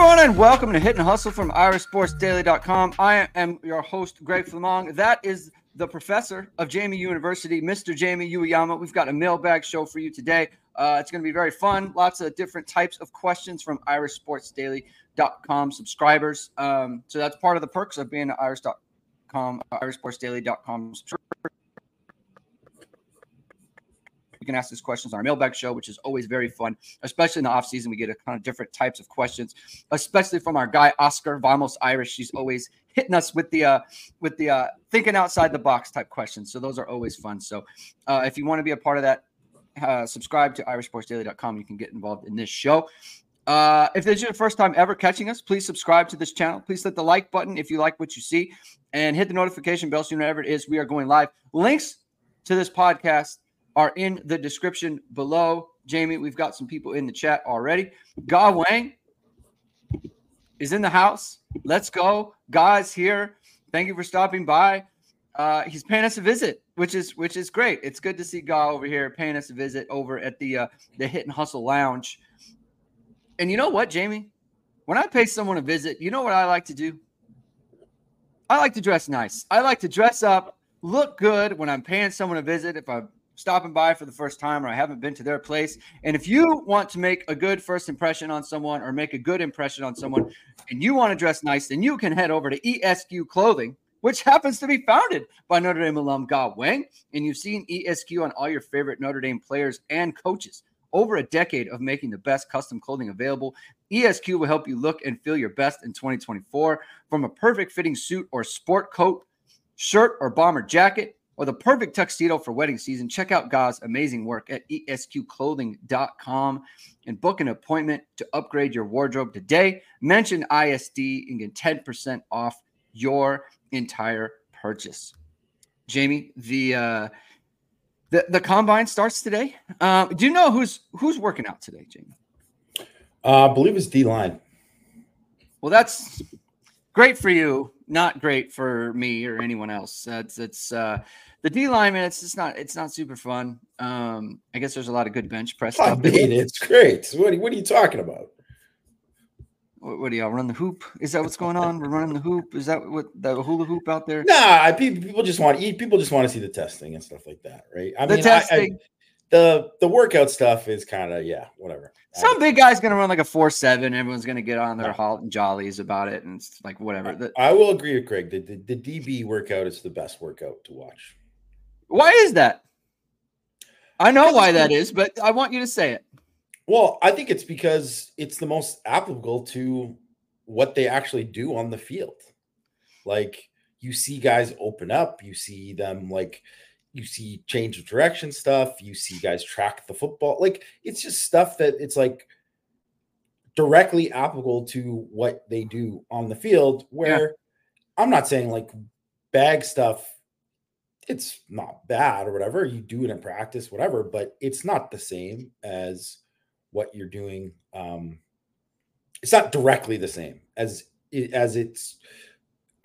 everyone, and welcome to Hit and Hustle from IrishSportsDaily.com. I am your host, Greg Flamong. That is the professor of Jamie University, Mr. Jamie Ueyama. We've got a mailbag show for you today. Uh, it's going to be very fun. Lots of different types of questions from IrishSportsDaily.com subscribers. Um, so that's part of the perks of being an Irish.com, IrishSportsDaily.com can ask us questions on our mailbag show, which is always very fun, especially in the off season. We get a kind of different types of questions, especially from our guy Oscar Vamos Irish. She's always hitting us with the uh, with the uh, thinking outside the box type questions. So those are always fun. So uh, if you want to be a part of that, uh, subscribe to irishsportsdaily.com. You can get involved in this show. Uh, if this is your first time ever catching us, please subscribe to this channel. Please hit the like button if you like what you see and hit the notification bell so you know whenever it is we are going live. Links to this podcast are in the description below. Jamie, we've got some people in the chat already. Ga Wang is in the house. Let's go. Guys here. Thank you for stopping by. Uh, he's paying us a visit, which is which is great. It's good to see Ga over here paying us a visit over at the uh, the Hit and Hustle Lounge. And you know what, Jamie? When I pay someone a visit, you know what I like to do? I like to dress nice. I like to dress up, look good when I'm paying someone a visit. If I'm stopping by for the first time or I haven't been to their place. And if you want to make a good first impression on someone or make a good impression on someone and you want to dress nice, then you can head over to ESQ Clothing, which happens to be founded by Notre Dame alum Ga Wang. And you've seen ESQ on all your favorite Notre Dame players and coaches. Over a decade of making the best custom clothing available, ESQ will help you look and feel your best in 2024. From a perfect fitting suit or sport coat, shirt, or bomber jacket, or the perfect tuxedo for wedding season, check out Ga's amazing work at esqclothing.com and book an appointment to upgrade your wardrobe today. Mention ISD and get 10% off your entire purchase. Jamie, the uh, the the combine starts today. Uh, do you know who's who's working out today, Jamie? Uh, I believe it's D line. Well, that's great for you. Not great for me or anyone else. That's it's uh, the D lineman, it's just not it's not super fun. Um, I guess there's a lot of good bench press I mean, it's great. What, what are you talking about? What, what do y'all run the hoop? Is that what's going on? We're running the hoop. Is that what the hula hoop out there? Nah, people, people just want to eat. People just want to see the testing and stuff like that, right? I the mean, testing. The the workout stuff is kind of yeah, whatever. Some big guy's gonna run like a four seven. Everyone's gonna get on their halt and jollies about it, and it's like whatever. The, I will agree with Craig. The, the, the DB workout is the best workout to watch. Why is that? I know why that is, but I want you to say it. Well, I think it's because it's the most applicable to what they actually do on the field. Like you see guys open up, you see them like you see change of direction stuff, you see guys track the football. Like it's just stuff that it's like directly applicable to what they do on the field where yeah. I'm not saying like bag stuff it's not bad or whatever. You do it in practice, whatever, but it's not the same as what you're doing. Um, it's not directly the same as as it's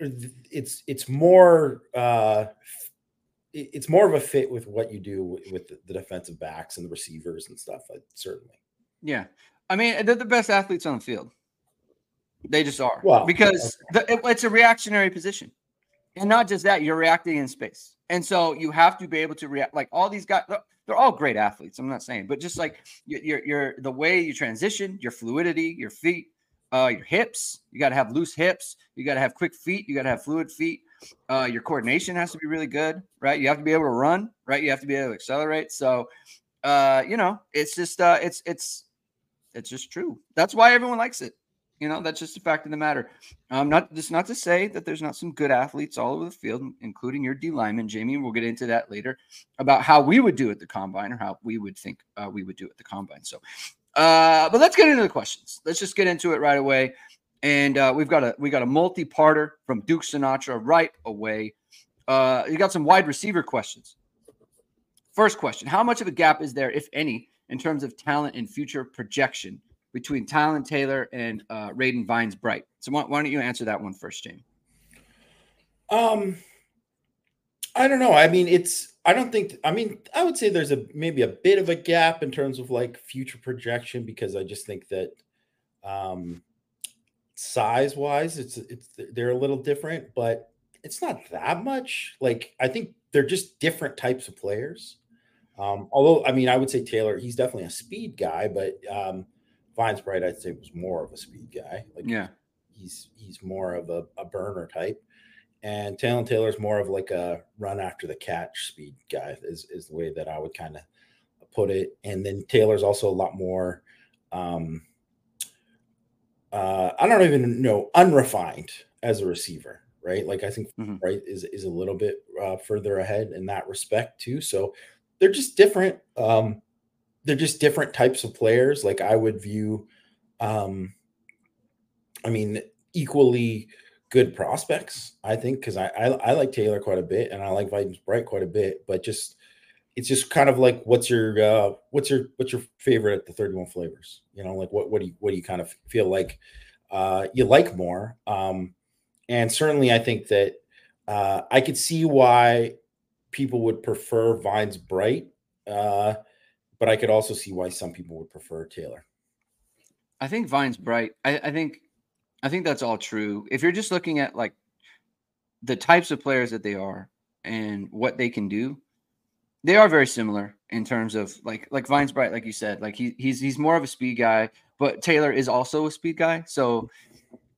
it's it's more uh it's more of a fit with what you do with the defensive backs and the receivers and stuff like, certainly yeah i mean they're the best athletes on the field they just are well because okay. the, it, it's a reactionary position and not just that you're reacting in space and so you have to be able to react like all these guys, they're all great athletes. I'm not saying, but just like your your the way you transition, your fluidity, your feet, uh, your hips, you got to have loose hips, you got to have quick feet, you got to have fluid feet. Uh, your coordination has to be really good, right? You have to be able to run, right? You have to be able to accelerate. So, uh, you know, it's just uh, it's it's it's just true. That's why everyone likes it. You know, that's just a fact of the matter. Um, not just not to say that there's not some good athletes all over the field, including your D lineman, Jamie. We'll get into that later about how we would do at the combine or how we would think uh, we would do at the combine. So, uh, but let's get into the questions. Let's just get into it right away. And uh, we've got a we got a multi-parter from Duke Sinatra right away. Uh, you got some wide receiver questions. First question: How much of a gap is there, if any, in terms of talent and future projection between Tylan Taylor and uh, Rayden Vines Bright. So why, why, don't you answer that one first, Jamie? Um, I don't know. I mean, it's. I don't think. I mean, I would say there's a maybe a bit of a gap in terms of like future projection because I just think that, um, size wise, it's it's they're a little different, but it's not that much. Like I think they're just different types of players. Um, although I mean, I would say Taylor, he's definitely a speed guy, but um, Vines Bright, I'd say, was more of a speed guy. Like yeah, he's he's more of a, a burner type, and Taylor Taylor's more of like a run after the catch speed guy. Is is the way that I would kind of put it. And then Taylor's also a lot more. Um, uh, I don't even know unrefined as a receiver, right? Like I think mm-hmm. right is is a little bit uh, further ahead in that respect too. So they're just different. Um, they're just different types of players. Like I would view, um, I mean, equally good prospects. I think because I, I, I like Taylor quite a bit and I like Vines Bright quite a bit, but just it's just kind of like what's your uh, what's your what's your favorite at the 31 flavors? You know, like what what do you what do you kind of feel like uh, you like more? Um, and certainly, I think that uh, I could see why people would prefer Vines Bright, uh, but I could also see why some people would prefer Taylor. I think Vines Bright. I, I think I think that's all true. If you're just looking at like the types of players that they are and what they can do, they are very similar in terms of like like Vines Bright, like you said, like he he's he's more of a speed guy, but Taylor is also a speed guy. So,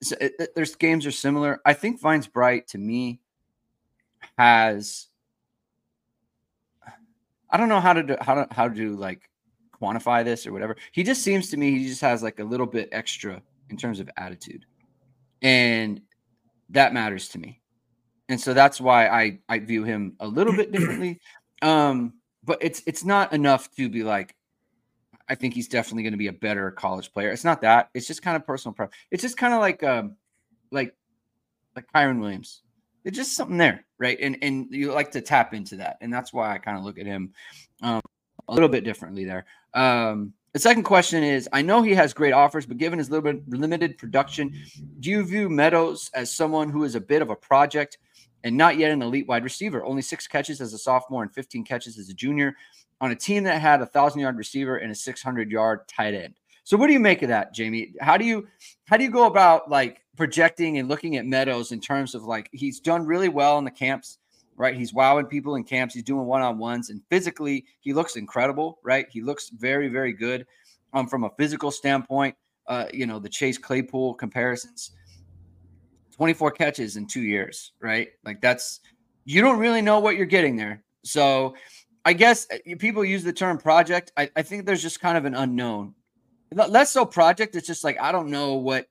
so it, it, there's games are similar. I think Vines Bright to me has I don't know how to do how to how to like quantify this or whatever. He just seems to me he just has like a little bit extra in terms of attitude. And that matters to me. And so that's why I I view him a little bit differently. Um, but it's it's not enough to be like, I think he's definitely going to be a better college player. It's not that. It's just kind of personal preference. It's just kind of like um, like like Kyren Williams. It's just something there, right? And and you like to tap into that, and that's why I kind of look at him um, a little bit differently there. Um, the second question is: I know he has great offers, but given his little bit limited production, do you view Meadows as someone who is a bit of a project and not yet an elite wide receiver. Only six catches as a sophomore and 15 catches as a junior on a team that had a thousand yard receiver and a 600 yard tight end. So what do you make of that, Jamie? How do you how do you go about like projecting and looking at Meadows in terms of like he's done really well in the camps, right? He's wowing people in camps. He's doing one on ones, and physically he looks incredible, right? He looks very very good um, from a physical standpoint. Uh, you know the Chase Claypool comparisons. 24 catches in two years, right? Like that's you don't really know what you're getting there. So I guess uh, people use the term project. I, I think there's just kind of an unknown. Less so project. It's just like I don't know what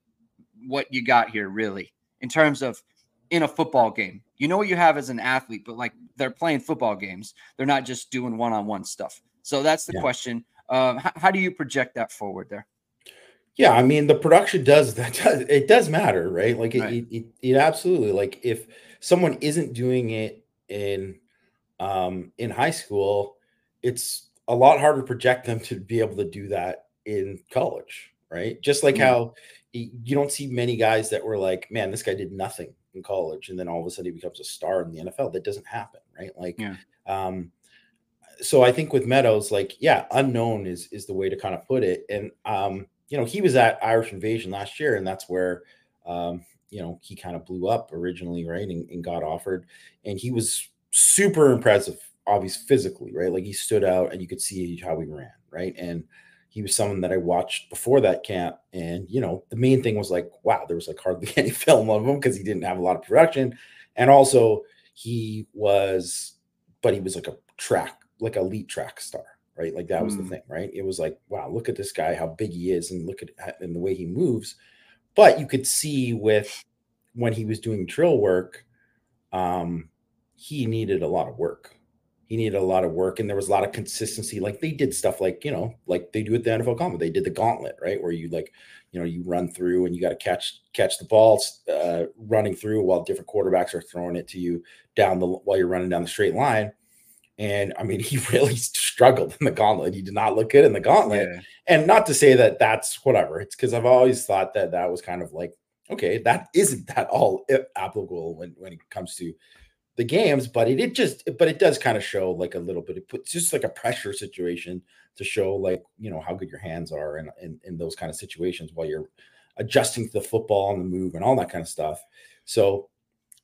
what you got here really in terms of in a football game. You know what you have as an athlete, but like they're playing football games. They're not just doing one-on-one stuff. So that's the yeah. question. Um, how, how do you project that forward there? Yeah, I mean the production does that. Does, it does matter, right? Like it, right. It, it, it, absolutely. Like if someone isn't doing it in um in high school, it's a lot harder to project them to be able to do that in college, right? Just like yeah. how you don't see many guys that were like, man, this guy did nothing in college, and then all of a sudden he becomes a star in the NFL. That doesn't happen, right? Like, yeah. um, so I think with Meadows, like, yeah, unknown is is the way to kind of put it, and um you know, he was at Irish Invasion last year, and that's where, um, you know, he kind of blew up originally, right? And, and, got offered, and he was super impressive, obviously physically, right? Like he stood out, and you could see how he ran, right? And he was someone that I watched before that camp, and you know, the main thing was like, wow, there was like hardly any film of him because he didn't have a lot of production, and also he was, but he was like a track, like elite track star, right? Like that was mm. the thing, right? It was like, wow, look at this guy, how big he is, and look at and the way he moves. But you could see with when he was doing drill work, um, he needed a lot of work. He needed a lot of work, and there was a lot of consistency. Like they did stuff like you know, like they do at the NFL Combine. They did the gauntlet, right, where you like, you know, you run through and you got to catch catch the balls uh, running through while different quarterbacks are throwing it to you down the while you're running down the straight line and I mean, he really struggled in the gauntlet. He did not look good in the gauntlet. Yeah. And not to say that that's whatever. It's because I've always thought that that was kind of like, okay, that isn't that all applicable when, when it comes to the games, but it, it just, but it does kind of show like a little bit, it puts just like a pressure situation to show like, you know, how good your hands are in, in, in those kind of situations while you're adjusting to the football on the move and all that kind of stuff. So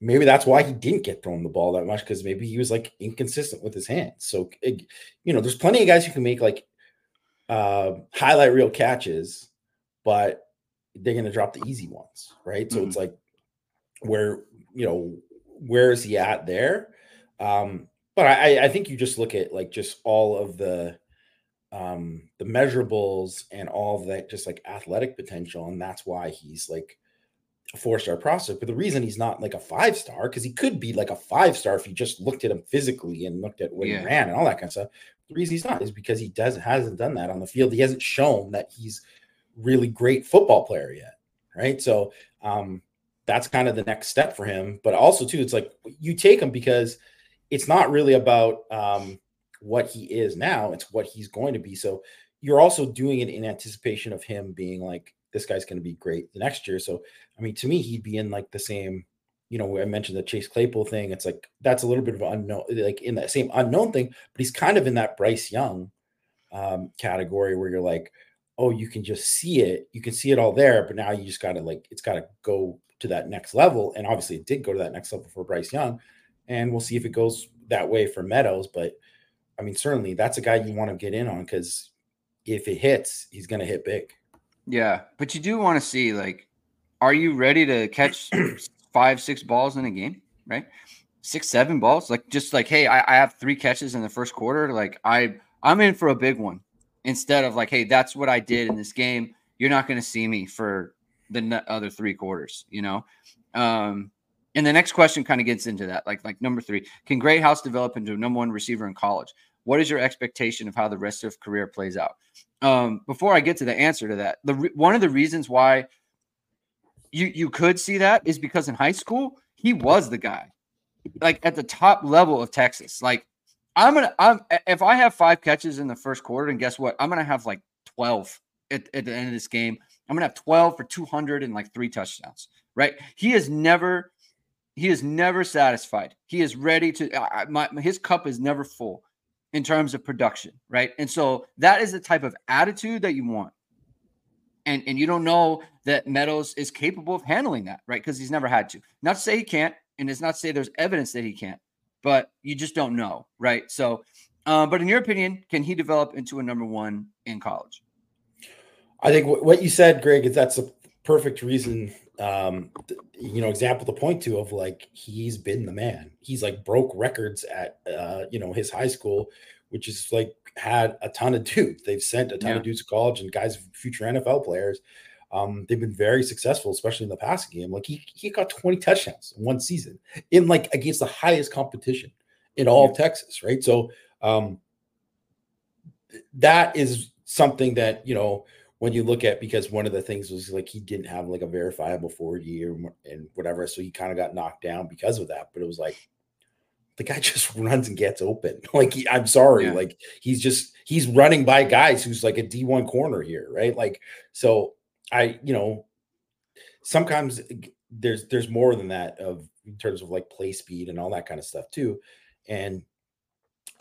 maybe that's why he didn't get thrown the ball that much because maybe he was like inconsistent with his hands. So it, you know, there's plenty of guys who can make like uh, highlight reel catches, but they're going to drop the easy ones, right? Mm-hmm. So it's mm-hmm. like where you know where is he at there? Um, but I, I think you just look at like just all of the um the measurables and all of that just like athletic potential, and that's why he's like a four star prospect. But the reason he's not like a five star, because he could be like a five star if you just looked at him physically and looked at what yeah. he ran and all that kind of stuff. The reason he's not is because he doesn't hasn't done that on the field. He hasn't shown that he's really great football player yet. Right. So um that's kind of the next step for him. But also, too, it's like you take him because it's not really about um, what he is now, it's what he's going to be. So you're also doing it in anticipation of him being like, this guy's going to be great the next year. So, I mean, to me, he'd be in like the same, you know, I mentioned the Chase Claypool thing. It's like that's a little bit of unknown, like in that same unknown thing, but he's kind of in that Bryce Young um, category where you're like, oh, you can just see it, you can see it all there, but now you just got to like, it's got to go to that next level. And obviously, it did go to that next level for Bryce Young. And we'll see if it goes that way for Meadows. But I mean, certainly that's a guy you want to get in on because if it hits, he's going to hit big. Yeah. But you do want to see, like, are you ready to catch five, six balls in a game? Right. Six, seven balls. Like, just like, hey, I, I have three catches in the first quarter. Like, I, I'm in for a big one instead of like, hey, that's what I did in this game. You're not going to see me for the other three quarters, you know? Um, and the next question kind of gets into that. Like, like number three, can Greathouse develop into a number one receiver in college? What is your expectation of how the rest of career plays out? Um, before I get to the answer to that, the re- one of the reasons why you you could see that is because in high school he was the guy, like at the top level of Texas. Like I'm gonna I'm if I have five catches in the first quarter, and guess what? I'm gonna have like twelve at, at the end of this game. I'm gonna have 12 for 200 and like three touchdowns. Right? He is never he is never satisfied. He is ready to uh, my, his cup is never full in terms of production, right? And so that is the type of attitude that you want. And and you don't know that Meadows is capable of handling that, right? Because he's never had to. Not to say he can't, and it's not to say there's evidence that he can't, but you just don't know, right? So, uh, but in your opinion, can he develop into a number one in college? I think what you said, Greg, is that's a perfect reason, um, you know, example to point to of like he's been the man. He's like broke records at, uh, you know, his high school, which is like had a ton of dudes. They've sent a ton yeah. of dudes to college and guys, future NFL players. Um, they've been very successful, especially in the passing game. Like he, he got 20 touchdowns in one season in like against the highest competition in all yeah. of Texas, right? So um, that is something that you know when you look at because one of the things was like he didn't have like a verifiable 40 year and whatever, so he kind of got knocked down because of that. But it was like the guy just runs and gets open. Like he, I'm sorry, yeah. like he's just he's running by guys who's like a D1 corner here, right? Like so I, you know, sometimes uh, there's there's more than that of in terms of like play speed and all that kind of stuff too. And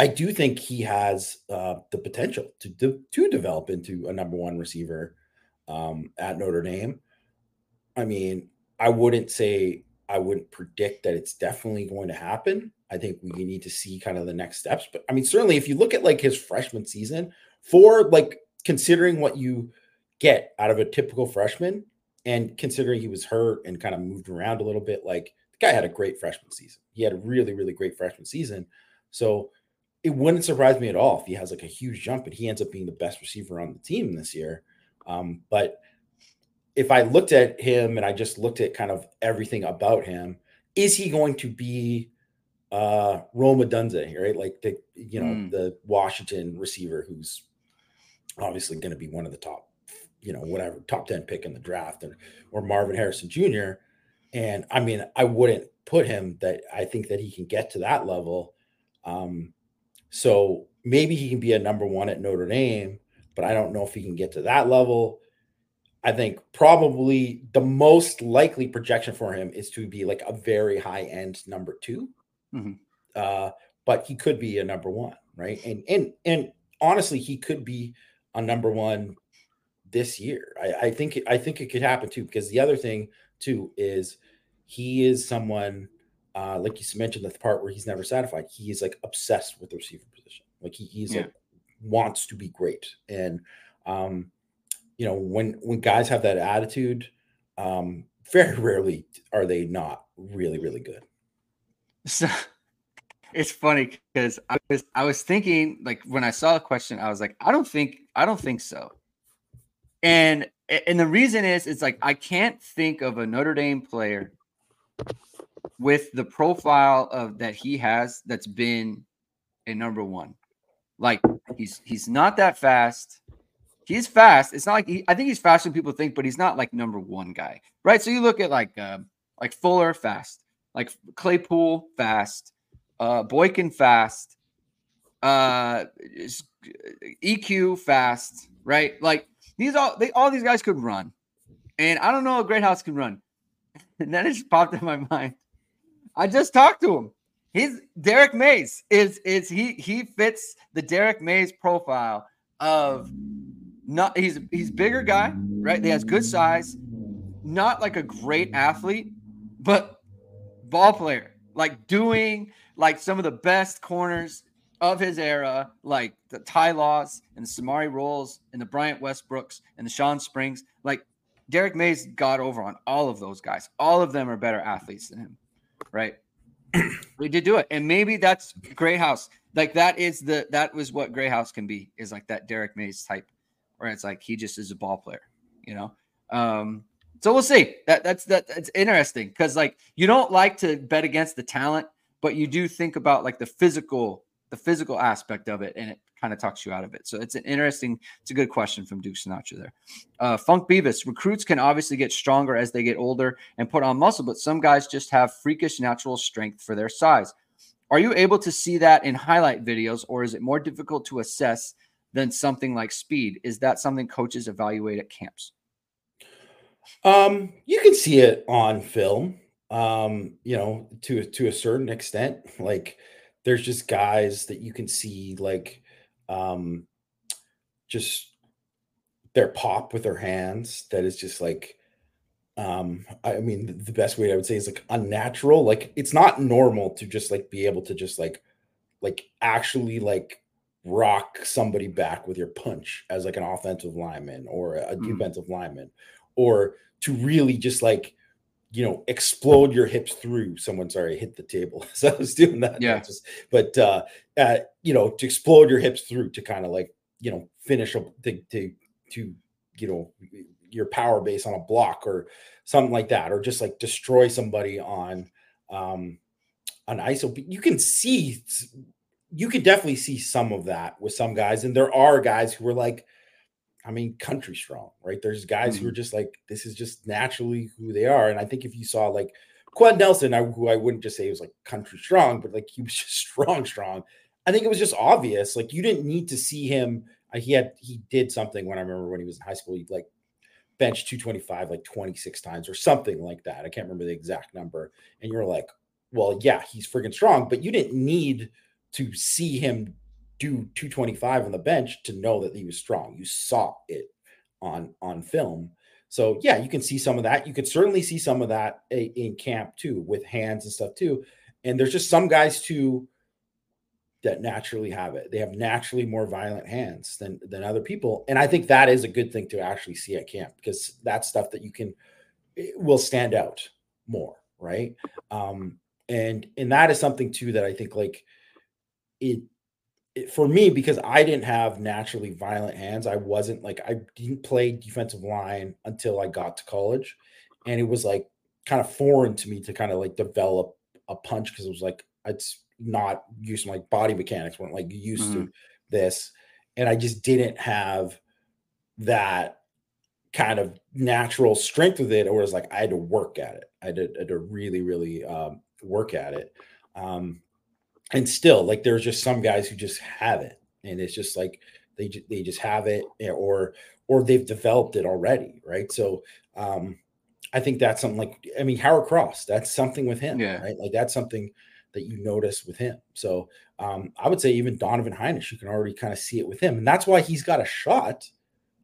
I do think he has uh, the potential to, to, to develop into a number one receiver um, at Notre Dame. I mean, I wouldn't say I wouldn't predict that it's definitely going to happen. I think we need to see kind of the next steps. But I mean, certainly if you look at like his freshman season, for like considering what you get out of a typical freshman, and considering he was hurt and kind of moved around a little bit, like the guy had a great freshman season. He had a really, really great freshman season. So it wouldn't surprise me at all if he has like a huge jump and he ends up being the best receiver on the team this year. Um, but if I looked at him and I just looked at kind of everything about him, is he going to be uh Rome Odunze, right? Like the you know, mm. the Washington receiver who's obviously going to be one of the top, you know, whatever top 10 pick in the draft or or Marvin Harrison Jr. And I mean, I wouldn't put him that I think that he can get to that level. Um, so maybe he can be a number one at Notre Dame, but I don't know if he can get to that level. I think probably the most likely projection for him is to be like a very high end number 2 mm-hmm. uh, but he could be a number one, right? And and and honestly, he could be a number one this year. I, I think I think it could happen too. Because the other thing too is he is someone uh, like you mentioned the part where he's never satisfied. He is like obsessed with the receiver position. Like he, he's yeah. like wants to be great. And um, you know, when when guys have that attitude, um, very rarely are they not really, really good. So it's funny because I was I was thinking like when I saw the question, I was like, I don't think I don't think so. And and the reason is it's like I can't think of a Notre Dame player with the profile of that he has that's been a number one. Like he's he's not that fast. He's fast. It's not like he, I think he's faster than people think, but he's not like number one guy, right? So you look at like uh, like Fuller fast, like Claypool fast, uh, Boykin fast, uh, EQ fast, right? Like these all they all these guys could run, and I don't know a Greathouse can run, and that just popped in my mind. I just talked to him. He's Derrick Mayes is is he he fits the Derrick Mayes profile of not he's he's bigger guy, right? He has good size, not like a great athlete, but ball player, like doing like some of the best corners of his era, like the Ty Laws and the Samari Rolles and the Bryant Westbrooks and the Shawn Springs. Like Derrick Mayes got over on all of those guys. All of them are better athletes than him, right? we did do it, and maybe that's Greathouse. Like that is the that was what Greathouse can be is like that Derrick Mayes type, where it's like he just is a ball player, you know. Um, so we'll see. That that's that that's interesting because like you don't like to bet against the talent, but you do think about like the physical, the physical aspect of it, and it kind of talks you out of it. So it's an interesting, it's a good question from Duke Sinatra there. Uh, Funk Beavis recruits can obviously get stronger as they get older and put on muscle, but some guys just have freakish natural strength for their size. Are you able to see that in highlight videos, or is it more difficult to assess than something like speed? Is that something coaches evaluate at camps? Um, you can see it on film. Um, you know, to to a certain extent, like there's just guys that you can see like um just their pop with their hands that is just like um i mean the best way i would say is like unnatural like it's not normal to just like be able to just like like actually like rock somebody back with your punch as like an offensive lineman or a mm. defensive lineman or to really just like you know explode your hips through someone sorry hit the table. So i was doing that yeah. just, but uh, uh you know to explode your hips through to kind of like you know finish a to, to to you know your power base on a block or something like that or just like destroy somebody on um on iso But you can see you could definitely see some of that with some guys and there are guys who are like I mean, country strong, right? There's guys mm-hmm. who are mm-hmm. just like, this is just naturally who they are. And I think if you saw like Quenton Nelson, I, who I wouldn't just say he was like country strong, but like he was just strong, strong. I think it was just obvious. Like you didn't need to see him. Uh, he had, he did something when I remember when he was in high school, he like bench 225 like 26 times or something like that. I can't remember the exact number. And you're like, well, yeah, he's freaking strong, but you didn't need to see him do 225 on the bench to know that he was strong. You saw it on on film. So yeah, you can see some of that. You could certainly see some of that in camp too, with hands and stuff too. And there's just some guys too that naturally have it. They have naturally more violent hands than than other people, and I think that is a good thing to actually see at camp because that's stuff that you can will stand out more, right? Um, and and that is something too that I think like it for me because I didn't have naturally violent hands. I wasn't like I didn't play defensive line until I got to college, and it was like kind of foreign to me to kind of like develop a punch because it was like it's not used to my body mechanics weren't like used mm-hmm. to this, and I just didn't have that kind of natural strength with it, or was like I had to work at it. I did, I had to really, really um, work at it. Um, and still like there's just some guys who just have it and it's just like they they just have it eh, or or they've developed it already right so um i think that's something like i mean howard cross that's something with him yeah. right like that's something that you notice with him so um i would say even donovan hinish you can already kind of see it with him and that's why he's got a shot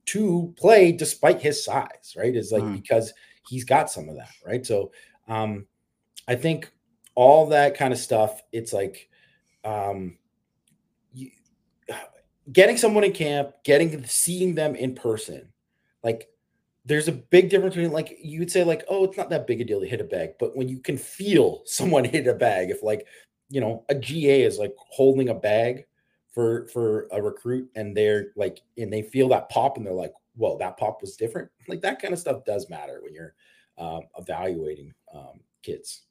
to play despite his size, right? Is like mm. because he's got some of that, right? So um I think all that kind of stuff, it's like um you, getting someone in camp, getting seeing them in person, like there's a big difference between like you would say like oh it's not that big a deal to hit a bag but when you can feel someone hit a bag if like you know a ga is like holding a bag for for a recruit and they're like and they feel that pop and they're like well that pop was different. Like that kind of stuff does matter when you're um, evaluating um, kids.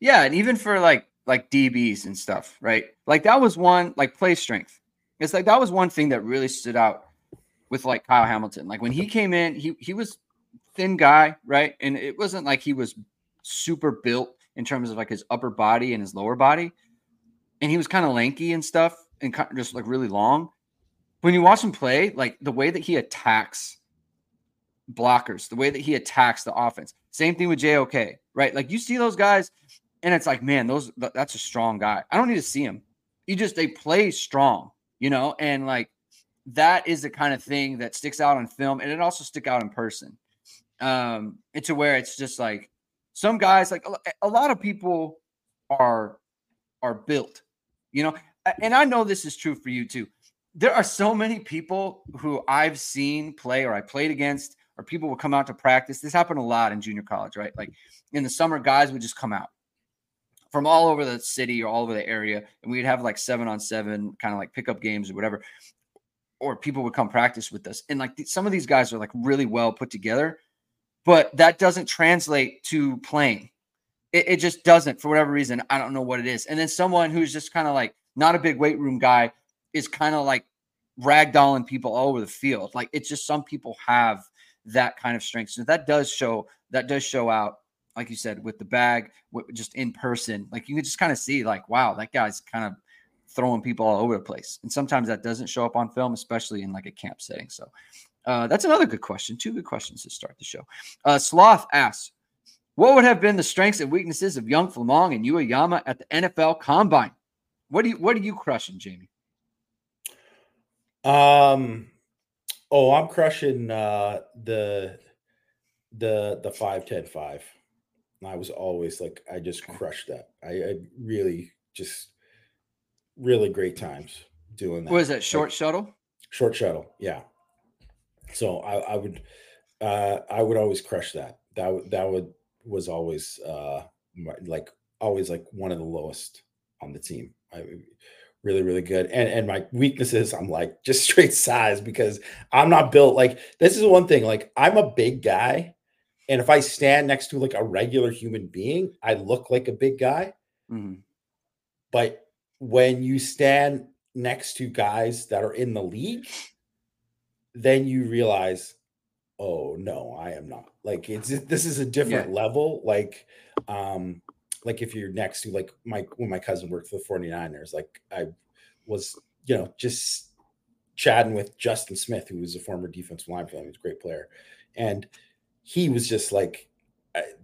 Yeah and even for like like dbs and stuff right like that was one like play strength it's like that was one thing that really stood out with like Kyle Hamilton. Like when he came in, he he was thin guy, right? And it wasn't like he was super built in terms of like his upper body and his lower body. And he was kind of lanky and stuff and kind of just like really long. When you watch him play, like the way that he attacks blockers, the way that he attacks the offense. Same thing with JOK, right? Like you see those guys and it's like, man, those that's a strong guy. I don't need to see him. You just they play strong, you know, and like that is the kind of thing that sticks out on film and it also stick out in person. Um, it's to where it's just like some guys, like a, a lot of people are are built, you know, and I know this is true for you too. There are so many people who I've seen play or I played against, or people would come out to practice. This happened a lot in junior college, right? Like in the summer, guys would just come out from all over the city or all over the area, and we'd have like seven on seven kind of like pickup games or whatever or people would come practice with us. And like some of these guys are like really well put together, but that doesn't translate to playing. It, it just doesn't for whatever reason. I don't know what it is. And then someone who's just kind of like not a big weight room guy is kind of like ragdolling people all over the field. Like it's just some people have that kind of strength. So that does show that does show out, like you said, with the bag, with, just in person. Like you can just kind of see, like, wow, that guy's kind of throwing people all over the place. And sometimes that doesn't show up on film, especially in like a camp setting. So uh, that's another good question. Two good questions to start the show. Uh, Sloth asks, what would have been the strengths and weaknesses of young Flamong and Ueyama at the NFL Combine? What do you What are you crushing, Jamie? Um, oh, I'm crushing uh, the the the five ten five. I was always like, I just crushed that. I, I really just really great times doing that. Was that short like, shuttle? Short shuttle, yeah. So I, I would, uh, I would always crush that. That that would was always uh, like always like one of the lowest on the team. I really really good. And and my weaknesses, I'm like just straight size because I'm not built like this is one thing. Like I'm a big guy, and if I stand next to like a regular human being, I look like a big guy. Mm-hmm. But when you stand next to guys that are in the league, then you realize, oh no, I am not. Like it's this is a different yeah. level. Like, um, like if you're next to like my when my cousin worked for the 49ers, like I was, you know, just chatting with Justin Smith, who was a former defensive line player, he's a great player. And he was just like,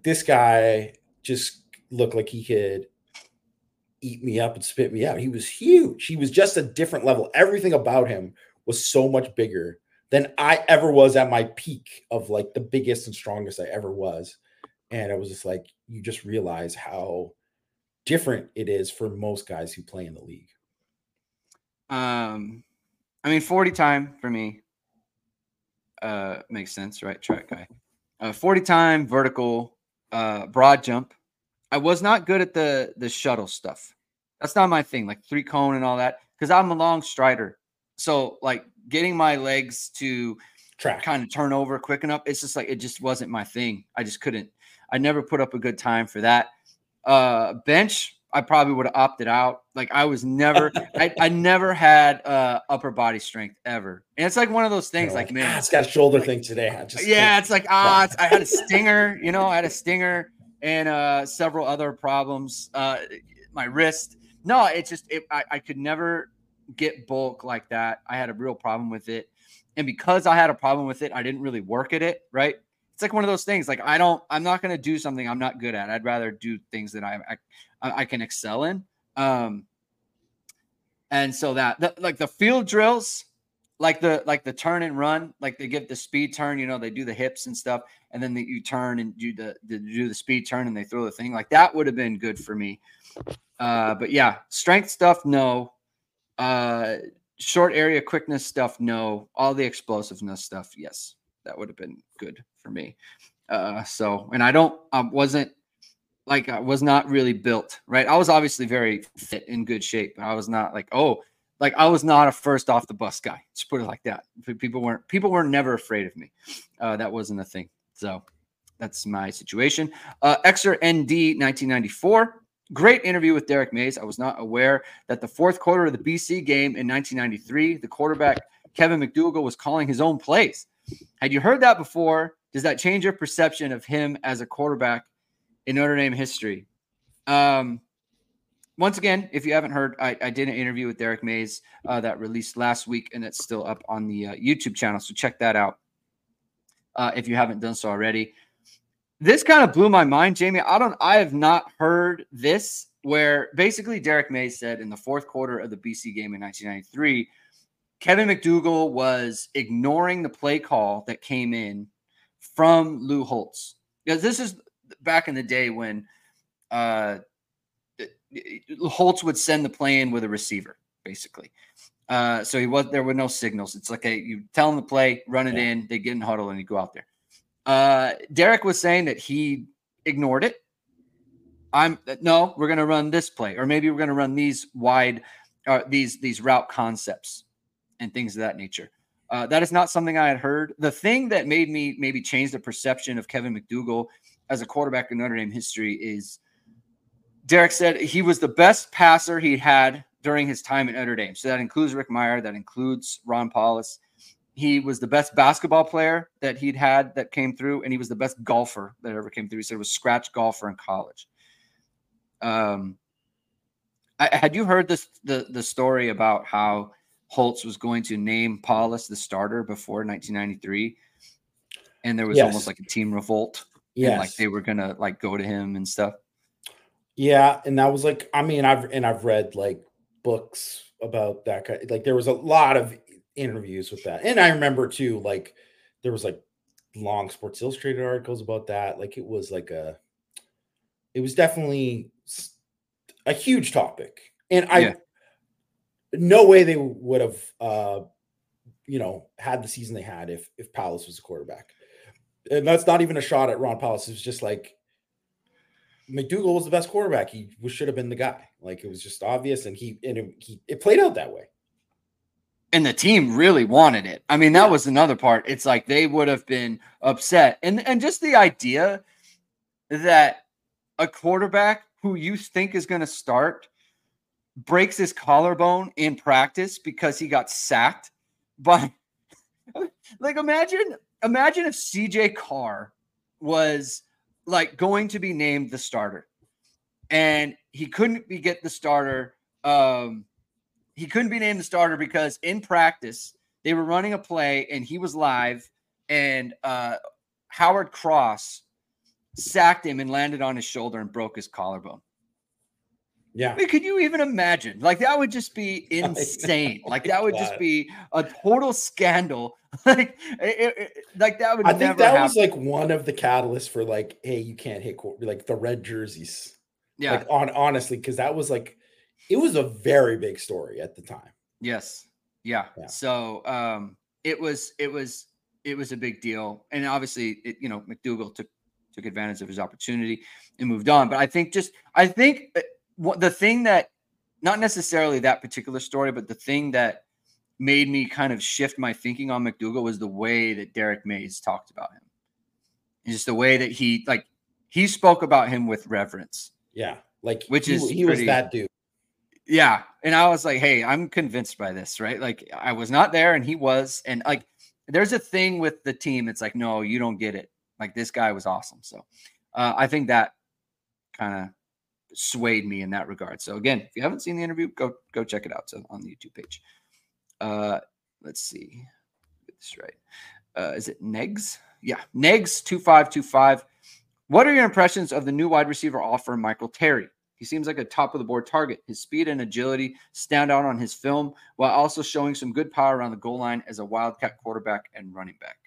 this guy just looked like he could eat me up and spit me out. He was huge. He was just a different level. Everything about him was so much bigger than I ever was at my peak of like the biggest and strongest I ever was. And it was just like, you just realize how different it is for most guys who play in the league. Um, I mean, 40 time for me uh makes sense, right? Track guy. Uh, 40 time vertical, uh, broad jump. I was not good at the the shuttle stuff. That's not my thing, like three cone and all that, because I'm a long strider. So like getting my legs to track kind of turn over quick enough, it's just like it just wasn't my thing. I just couldn't. I never put up a good time for that. Uh bench, I probably would have opted out. Like I was never, I, I never had uh upper body strength ever. And it's like one of those things, like, like, man, ah, it's got a shoulder like, thing today. Just, yeah, it's like ah, it's, I had a stinger, you know, I had a stinger and uh several other problems. Uh my wrist no, it's just it, I, I could never get bulk like that. I had a real problem with it. And because I had a problem with it, I didn't really work at it, right? It's like one of those things. Like I don't, I'm not going to do something I'm not good at. I'd rather do things that I I, can excel in. Um, and so that the, like the field drills, like the like the turn and run, like they give the speed turn, you know, they do the hips and stuff, and then the, you turn and do the, the do the speed turn and they throw the thing. Like that would have been good for me. Uh, but yeah, strength stuff, no. Uh, short area quickness stuff, no. All the explosiveness stuff, yes, that would have been good for me. Uh, so, and I don't, I wasn't like I was not really built right. I was obviously very fit in good shape, but I was not like, oh, like I was not a first off the bus guy. Let's put it like that. People weren't people were never afraid of me. Uh, that wasn't a thing. So that's my situation. Uh, ND 1994. Great interview with Derrick Mayes. I was not aware that the fourth quarter of the BC game in 1993, the quarterback Kevin McDougal was calling his own plays. Had you heard that before? Does that change your perception of him as a quarterback in Notre Dame history? Um, once again, if you haven't heard, I, I did an interview with Derrick Mayes uh, that released last week, and it's still up on the uh, YouTube channel. So check that out uh, if you haven't done so already. This kind of blew my mind, Jamie. I don't, I have not heard this where basically Derrick Mayes said in the fourth quarter of the BC game in 1993, Kevin McDougal was ignoring the play call that came in from Lou Holtz. Because this is back in the day when uh, Holtz would send the play in with a receiver, basically. Uh, so he was there were no signals. It's like a you tell him to play, run it yeah. in, they get in huddle, and you go out there. Uh, Derek was saying that he ignored it. I'm no, we're gonna run this play, or maybe we're gonna run these wide, uh, these these route concepts and things of that nature. Uh, that is not something I had heard. The thing that made me maybe change the perception of Kevin McDougal as a quarterback in Notre Dame history is Derek said he was the best passer he had during his time at Notre Dame. So that includes Rick Mirer, that includes Ron Powlus. He was the best basketball player that he'd had that came through, and he was the best golfer that ever came through. He said was scratch golfer in college. Um, I, had you heard this the the story about how Holtz was going to name Paulus the starter before 1993, and there was yes. almost like a team revolt. Yeah, like they were gonna like go to him and stuff. Yeah, and that was like, I mean, I've and I've read like books about that guy. Like there was a lot of interviews with that, and I remember too, like there was like long Sports Illustrated articles about that. Like it was like a, it was definitely a huge topic, and I, yeah. no way they would have, uh, you know, had the season they had if if Powlus was a quarterback. And that's not even a shot at Ron Powlus. It was just like McDougal was the best quarterback. He should have been the guy. Like it was just obvious, and he and it, he it played out that way. And the team really wanted it. I mean, that was another part. It's like they would have been upset, and and just the idea that a quarterback who you think is going to start breaks his collarbone in practice because he got sacked by like imagine imagine if CJ Carr was like going to be named the starter, and he couldn't be get the starter. Um, he couldn't be named the starter because in practice they were running a play and he was live, and uh, Howard Cross sacked him and landed on his shoulder and broke his collarbone. Yeah. I mean, could you even imagine? Like that would just be insane. like that would just be a total scandal. like it, it, like that would. I think that happen. was like one of the catalysts for like, hey, you can't hit court, like the red jerseys. Yeah. Like on honestly, because that was like, it was a very big story at the time. Yes. Yeah. yeah. So um, it was it was it was a big deal, and obviously, it, you know, McDougal took took advantage of his opportunity and moved on. But I think just I think uh, what the thing that not necessarily that particular story, but the thing that made me kind of shift my thinking on McDougal was the way that Derrick Mayes talked about him. just the way that he like he spoke about him with reverence. Yeah. Like which he, is he pretty, was that dude. Yeah. And I was like, hey, I'm convinced by this, right? Like I was not there and he was. And like there's a thing with the team. It's like, no, you don't get it. Like this guy was awesome. So uh, I think that kind of swayed me in that regard. So again, if you haven't seen the interview, go go check it out so on the YouTube page. Uh, let's see, get this right. Uh, is it Negs? Yeah, Negs two five two five. What are your impressions of the new wide receiver offer, Michael Terry? He seems like a top of the board target. His speed and agility stand out on his film while also showing some good power around the goal line as a Wildcat quarterback and running back.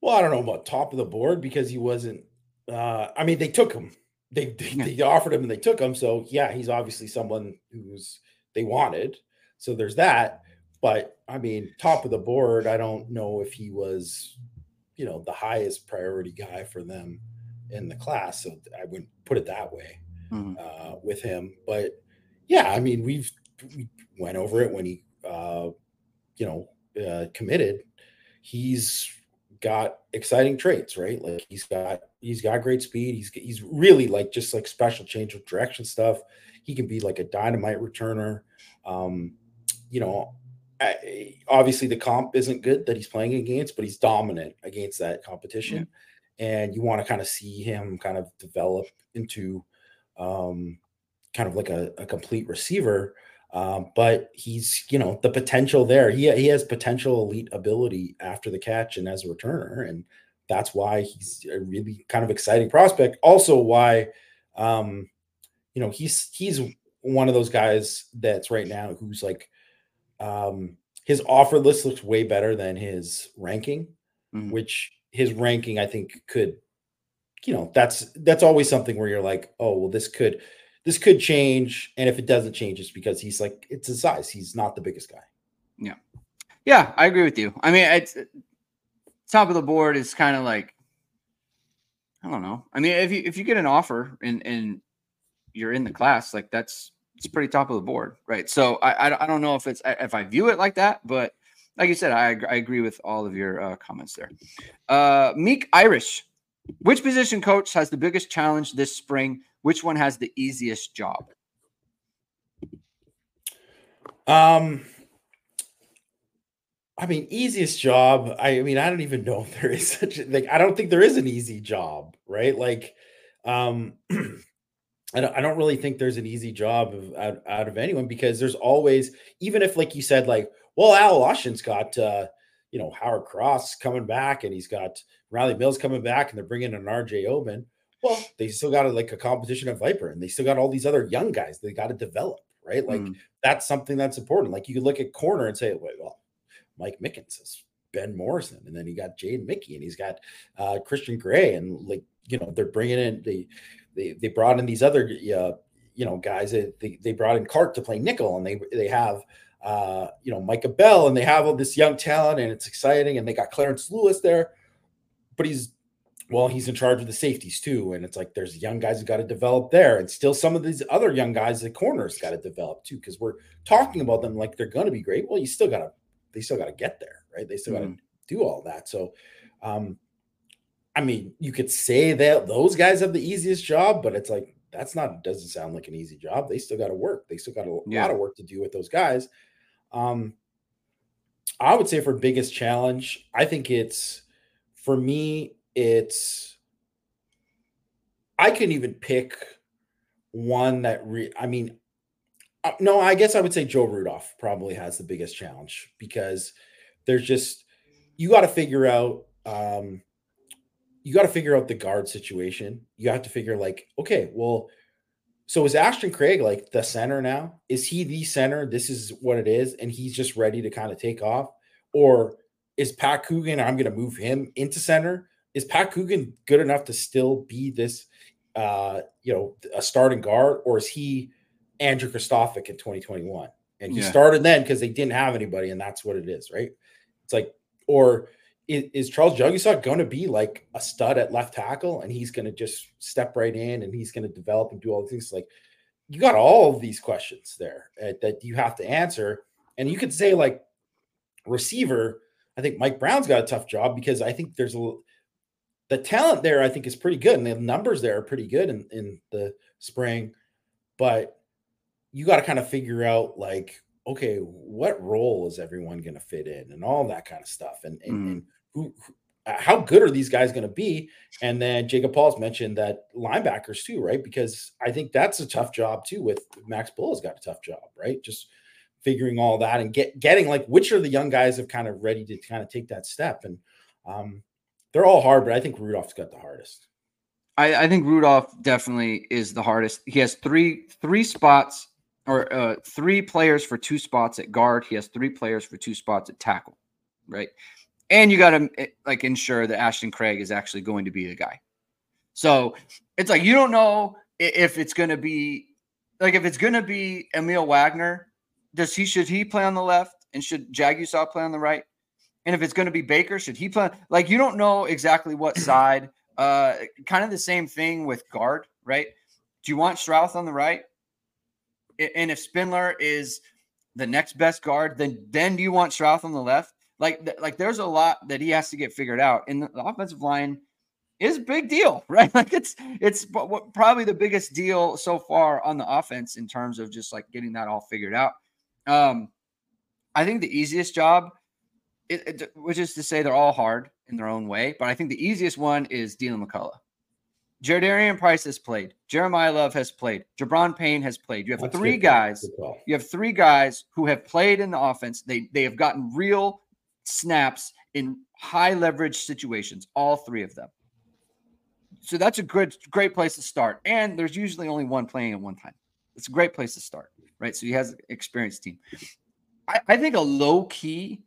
Well, I don't know about top of the board because he wasn't. Uh, I mean, they took him. They, they, yeah. they offered him and they took him. So yeah, he's obviously someone who's they wanted. So there's that. But I mean, top of the board, I don't know if he was, you know, the highest priority guy for them in the class. So I wouldn't put it that way mm-hmm. uh, with him. But yeah, I mean, we've we went over it when he, uh, you know, uh, committed. He's got exciting traits, right? Like he's got he's got great speed. He's he's really like just like special change of direction stuff. He can be like a dynamite returner. Um, you know, obviously the comp isn't good that he's playing against, but he's dominant against that competition. Yeah. And you want to kind of see him kind of develop into um, kind of like a, a complete receiver. Um, but he's, you know, the potential there. He, he has potential elite ability after the catch and as a returner. And that's why he's a really kind of exciting prospect. Also, why, um, you know, he's he's one of those guys that's right now who's like, um, his offer list looks way better than his ranking, mm-hmm. which his ranking I think could, you know, that's that's always something where you're like, oh well, this could this could change. And if it doesn't change, it's because he's like, it's his size. He's not the biggest guy. Yeah. Yeah, I agree with you. I mean, it's top of the board is kind of like, I don't know. I mean, if you if you get an offer and and you're in the class, like that's it's pretty top of the board, right? So I I, I don't know if it's if I view it like that, but like you said, I I agree with all of your uh, comments there. Uh, Meek Irish, which position coach has the biggest challenge this spring which one has the easiest job? Um, I mean, easiest job. I mean, I don't even know if there is such a like. I don't think there is an easy job, right? Like, um, I don't. I don't really think there's an easy job of, out, out of anyone because there's always, even if like you said, like, well, Al Washington's got, uh, you know, Howard Cross coming back, and he's got Riley Mills coming back, and they're bringing in an RJ Oben. Well, they still got a, like a competition at Viper, and they still got all these other young guys they got to develop, right? Like mm. that's something that's important. Like you could look at corner and say, Wait, well, Mike Mickens is Ben Morrison, and then he got Jade Mickey, and he's got uh, Christian Gray, and like you know they're bringing in they they they brought in these other uh, you know guys. They they brought in Clark to play nickel, and they they have uh, you know Micah Bell, and they have all this young talent, and it's exciting, and they got Clarence Lewis there, but he's well, he's in charge of the safeties too. And it's like there's young guys who got to develop there, and still some of these other young guys, the corners got to develop too, because we're talking about them like they're going to be great. Well, you still got to, they still got to get there, right? They still got to mm. do all that. So, um, I mean, you could say that those guys have the easiest job, but it's like that's not doesn't sound like an easy job. They still got to work. They still got a yeah. lot of work to do with those guys. Um, I would say for biggest challenge, I think it's for me it's I couldn't even pick one that re, I mean uh, no, I guess I would say Joe Rudolph probably has the biggest challenge because there's just you got to figure out um you got to figure out the guard situation. You have to figure like okay, well so is Ashton Craig like the center now? Is he the center? This is what it is and he's just ready to kind of take off or is Pat Coogan I'm going to move him into center is Pat Coogan good enough to still be this, uh, you know, a starting guard, or is he Andrew Kristofic in 2021? And he yeah. started then because they didn't have anybody, and that's what it is, right? It's like, or is, is Charles Jagusah going to be like a stud at left tackle, and he's going to just step right in, and he's going to develop and do all the things like you got all of these questions there uh, that you have to answer, and you could say like receiver. I think Mike Brown's got a tough job because I think there's a the talent there, I think, is pretty good, and the numbers there are pretty good in, in the spring. But you got to kind of figure out, like, okay, what role is everyone going to fit in, and all that kind of stuff, and and, mm. and who, who, uh, how good are these guys going to be? And then Jacob Paulus mentioned that linebackers too, right? Because I think that's a tough job too. With Max Bullough's got a tough job, right? Just figuring all that and get getting like which are the young guys have kind of ready to kind of take that step and um they're all hard, but I think Rudolph's got the hardest. I, I think Rudolph definitely is the hardest. He has three three spots or uh, three players for two spots at guard. He has three players for two spots at tackle, right? And you got to eh, like ensure that Ashton Craig is actually going to be the guy. So it's like you don't know if it's going to be like if it's going to be Emil Wagner. Does he should he play on the left and should Jagusah play on the right? And if it's going to be Baker, should he play? Like you don't know exactly what side uh, kind of the same thing with guard, right? Do you want Schrauth on the right? And if Spindler is the next best guard, then then do you want Schrauth on the left? Like like there's a lot that he has to get figured out. And the offensive line is a big deal, right? Like it's it's probably the biggest deal so far on the offense in terms of just like getting that all figured out. Um, I think the easiest job, it, it, which is to say they're all hard, in their own way. But I think the easiest one is Deland McCullough. Jadarian Price has played. Jeremiyah Love has played. Gi'Bran Payne has played. You have That's three guys. You have three guys who have played in the offense. They they have gotten real snaps in high leverage situations. All three of them. So that's a good great place to start. And there's usually only one playing at one time. It's a great place to start, right? So he has an experienced team. I, I think a low key,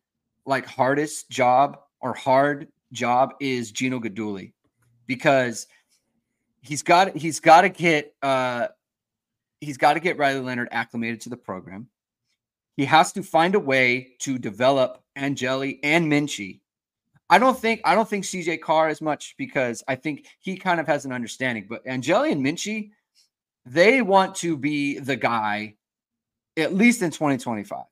like hardest job or hard job is Gino Guidugli because he's got he's got to get uh he's got to get Riley Leonard acclimated to the program. He has to find a way to develop Angeli and Minchey. I don't think I don't think CJ Carr as much because I think he kind of has an understanding. But Angeli and Minchey, they want to be the guy at least in 2025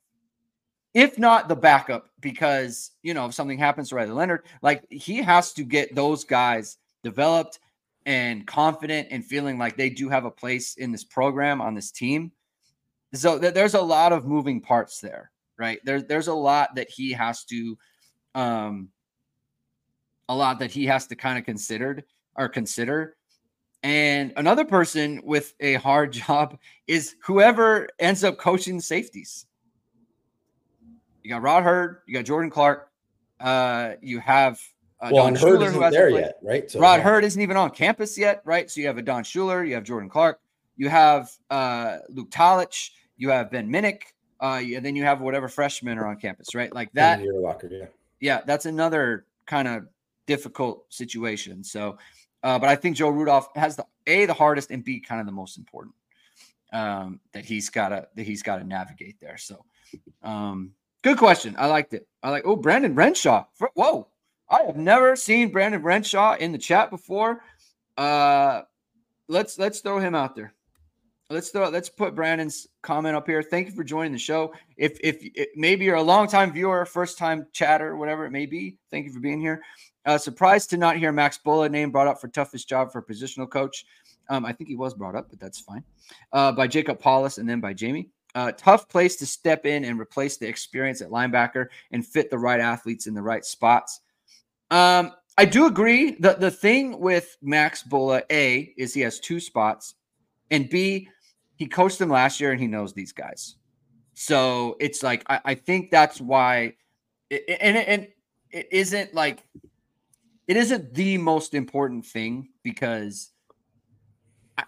if not the backup, because you know if something happens to Riley Leonard, like he has to get those guys developed and confident and feeling like they do have a place in this program on this team. So th- there's a lot of moving parts there, right? There's there's a lot that he has to, um, a lot that he has to kind of considered or consider. And another person with a hard job is whoever ends up coaching safeties you got Rod Heard, you got Jordan Clarke, uh, you have uh, well, Don Hurd Schuler, isn't there played. yet, right? So, Rod yeah. Heard isn't even on campus yet, right? So you have a Don Schuler, you have Jordan Clarke, you have uh, Luke Talich, you have Ben Minich, uh, and then you have whatever freshmen are on campus, right? Like that. Locker, yeah. Yeah, that's another kind of difficult situation. So, uh, but I think Joe Rudolph has the a the hardest and b kind of the most important um, that he's got to that he's got to navigate there. So, um, Good question. I liked it. I like. Oh, Brandon Renshaw. Whoa, I have never seen Brandon Renshaw in the chat before. Uh, let's let's throw him out there. Let's throw. Let's put Brandon's comment up here. Thank you for joining the show. If if, maybe you're a long time viewer, first time chatter, whatever it may be, thank you for being here. Uh, surprised to not hear Max Bullough name brought up for toughest job for positional coach. Um, I think he was brought up, but that's fine. Uh, by Jacob Paulus and then by Jamie. Uh, tough place to step in and replace the experience at linebacker and fit the right athletes in the right spots. Um, I do agree. The the thing with Max Bullough, A, is he has two spots, and B, he coached them last year and he knows these guys. So it's like I, I think that's why it, and, and it isn't like it isn't the most important thing because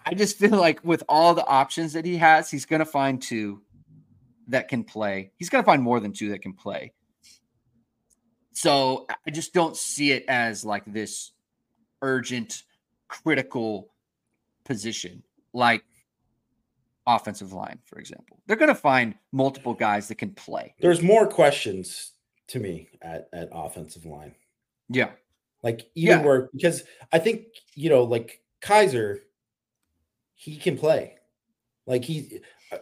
I just feel like with all the options that he has, he's going to find two that can play. He's going to find more than two that can play. So I just don't see it as like this urgent, critical position like offensive line, for example. They're going to find multiple guys that can play. There's more questions to me at, at offensive line. Yeah. Like even yeah. where because I think, you know, like Kiser he can play. Like he, uh,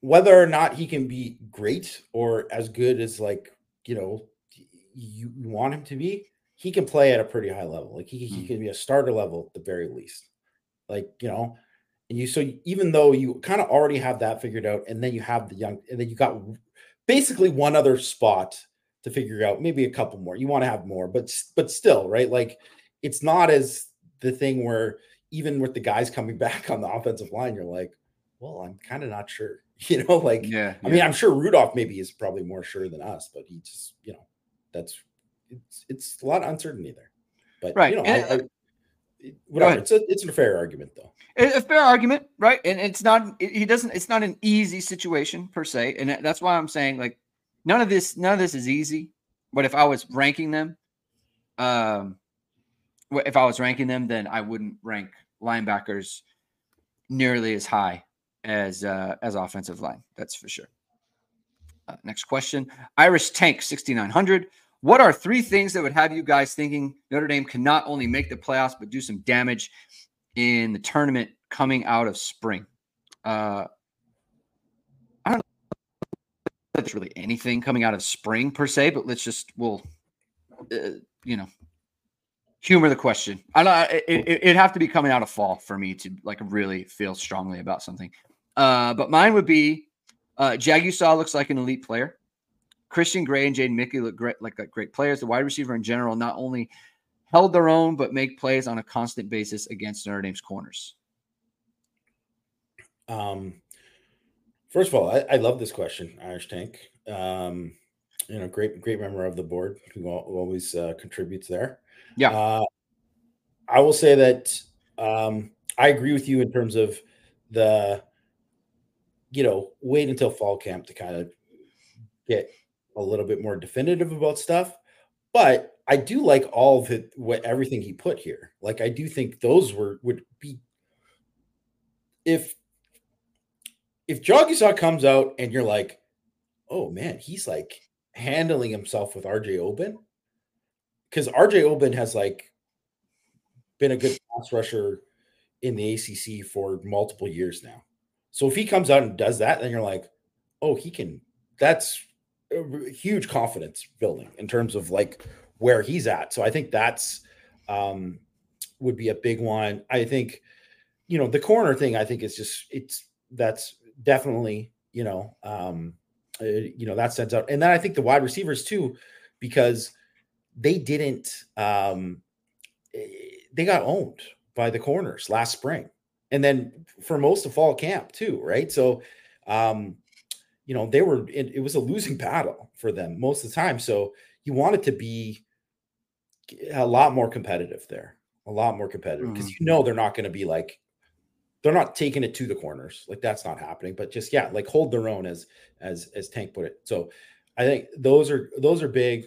whether or not he can be great or as good as like you know you, want him to be, he can play at a pretty high level. Like he, he hmm. can be a starter level at the very least. Like you know, and you so even though you kind of already have that figured out, and then you have the young, and then you got basically one other spot to figure out, maybe a couple more. You want to have more, but but still, right? Like it's not as the thing where even with the guys coming back on the offensive line, you're like, well, I'm kind of not sure. You know, like, yeah, I mean, I'm sure Rudolph maybe is probably more sure than us, but he just, you know, that's it's it's a lot of uncertainty there. But right, you know, I, I, whatever. It's a it's a fair argument though. A fair argument, right? And it's not he doesn't it's not an easy situation per se, and that's why I'm saying like none of this none of this is easy. But if I was ranking them, um, if I was ranking them, then I wouldn't rank linebackers nearly as high as uh, as offensive line. That's for sure. Uh, next question, Irish Tank sixty nine hundred. What are three things that would have you guys thinking Notre Dame can not only make the playoffs but do some damage in the tournament coming out of spring? Uh, I don't know there's really anything coming out of spring per se, but let's just we'll uh, you know humor the question. I don't. It, it, it'd have to be coming out of fall for me to like really feel strongly about something. Uh, but mine would be uh, Jagusah looks like an elite player. Christian Gray and Jaden Mickey look great, like great players. The wide receiver in general not only held their own, but make plays on a constant basis against Notre Dame's corners. Um, first of all, I, I love this question, Irish Tank. Um, you know, great, great member of the board who, who always uh, contributes there. Yeah. Uh, I will say that um, I agree with you in terms of the, you know, wait until fall camp to kind of get a little bit more definitive about stuff. But I do like all of it, what everything he put here. Like I do think those were would be if if Jagusah comes out and you're like, oh man, he's like handling himself with RJ Oben because RJ Oben has like been a good pass rusher in the ACC for multiple years now. So if he comes out and does that, then you're like, oh, he can. That's a huge confidence building in terms of like where he's at. So I think that's um, would be a big one. I think, you know, the corner thing. I think is just it's that's definitely you know um, uh, you know that stands out. And then I think the wide receivers too, because they didn't um eh, they got owned by the corners last spring. And then for most of fall camp too right? So um you know they were it, it was a losing battle for them most of the time. So you want it to be a lot more competitive there a lot more competitive. Because mm-hmm. you know they're not going to be like they're not taking it to the corners. Like that's not happening. But just yeah like hold their own as as as tank put it. So i think those are those are big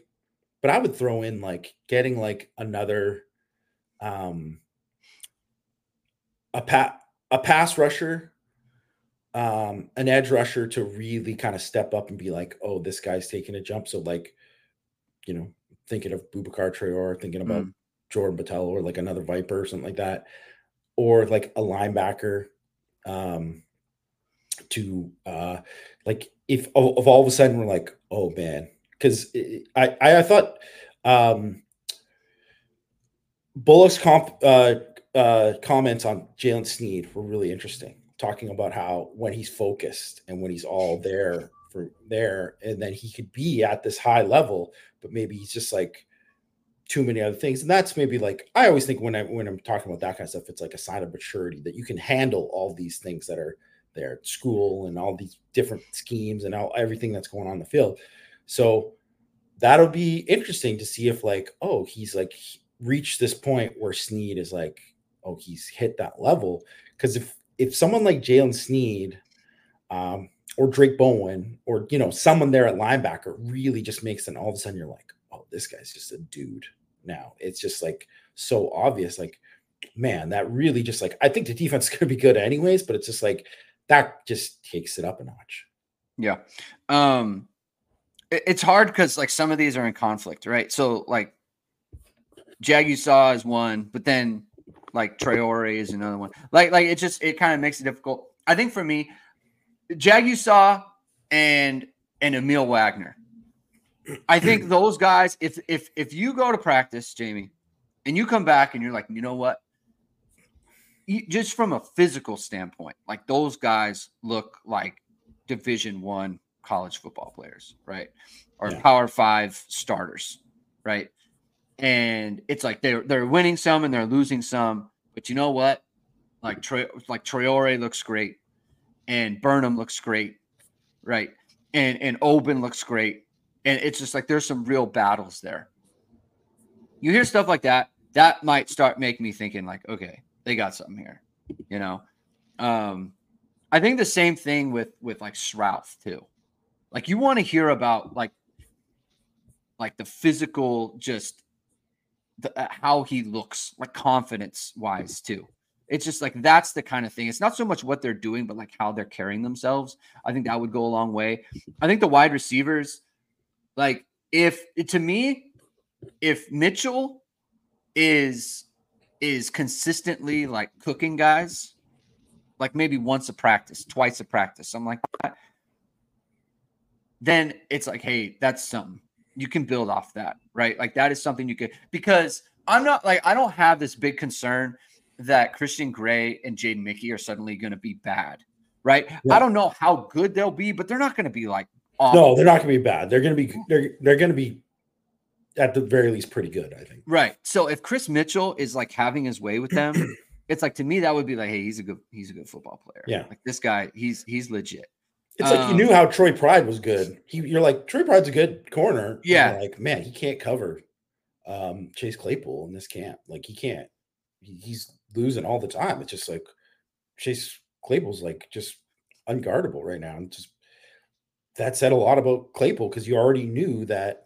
but I would throw in like getting like another um a pat a pass rusher um an edge rusher to really kind of step up and be like, oh, this guy's taking a jump. So like, you know, thinking of Boubacar Traore, thinking about mm. Jordan Botelho or like another Viper or something like that, or like a linebacker um to uh like if if all of a sudden we're like, oh man, because I, I, I thought um, Bullough's comp, uh, uh, comments on Jaylen Sneed were really interesting, talking about how when he's focused and when he's all there for there, and then he could be at this high level, but maybe he's just like too many other things. And that's maybe like I always think when I when I'm talking about that kind of stuff, it's like a sign of maturity that you can handle all these things that are there school and all these different schemes and all everything that's going on in the field. So that'll be interesting to see if like, oh, he's like reached this point where Sneed is like, oh, he's hit that level. Because if if someone like Jaylen Sneed um, or Drayk Bowen or you know someone there at linebacker really just makes an all of a sudden you're like, oh, this guy's just a dude now. It's just like so obvious. Like, man, that really just like I think the defense is gonna be good anyways, but it's just like that just takes it up a notch. Yeah. Um it's hard because like some of these are in conflict, right? So like Jagusah is one, but then like Traore is another one. Like like it just it kind of makes it difficult. I think for me, Jagusah and and Emil Wagner. I think those guys, if if if you go to practice, Jamie, and you come back and you're like, you know what? Just from a physical standpoint, like those guys look like Division One college football players, right? Or yeah. Power Five starters, right? And it's like they're they're winning some and they're losing some, but you know what? Like Troy, like Traore looks great, and Burnham looks great, right? And and Oben looks great, and it's just like there's some real battles there. You hear stuff like that, that might start making me thinking like, okay, they got something here, you know. Um, I think the same thing with with like Schrauth too. Like you want to hear about like like the physical, just the, uh, how he looks, like confidence wise too. It's just like that's the kind of thing. It's not so much what they're doing, but like how they're carrying themselves. I think that would go a long way. I think the wide receivers, like if to me, if Mitchell is is consistently like cooking guys, like maybe once a practice, twice a practice, something like that, then it's like, hey, that's something you can build off that, right? Like that is something you could because I'm not like I don't have this big concern that Christian Gray and Jade Mickey are suddenly going to be bad, right? Yeah. I don't know how good they'll be, but they're not going to be like awful. no, they're not going to be bad. They're going to be they're they're going to be at the very least pretty good, I think. Right. So if Kris Mitchell is like having his way with them, it's like to me that would be like, hey, he's a good he's a good football player. Yeah. Like this guy, he's he's legit. It's um, like you knew um, how Troy Pride was good. He, you're like Troy Pride's a good corner. Yeah. Like man, he can't cover um, Chase Claypool in this camp. Like he can't. He, he's losing all the time. It's just like Chase Claypool's like just unguardable right now. And just that said a lot about Claypool because you already knew that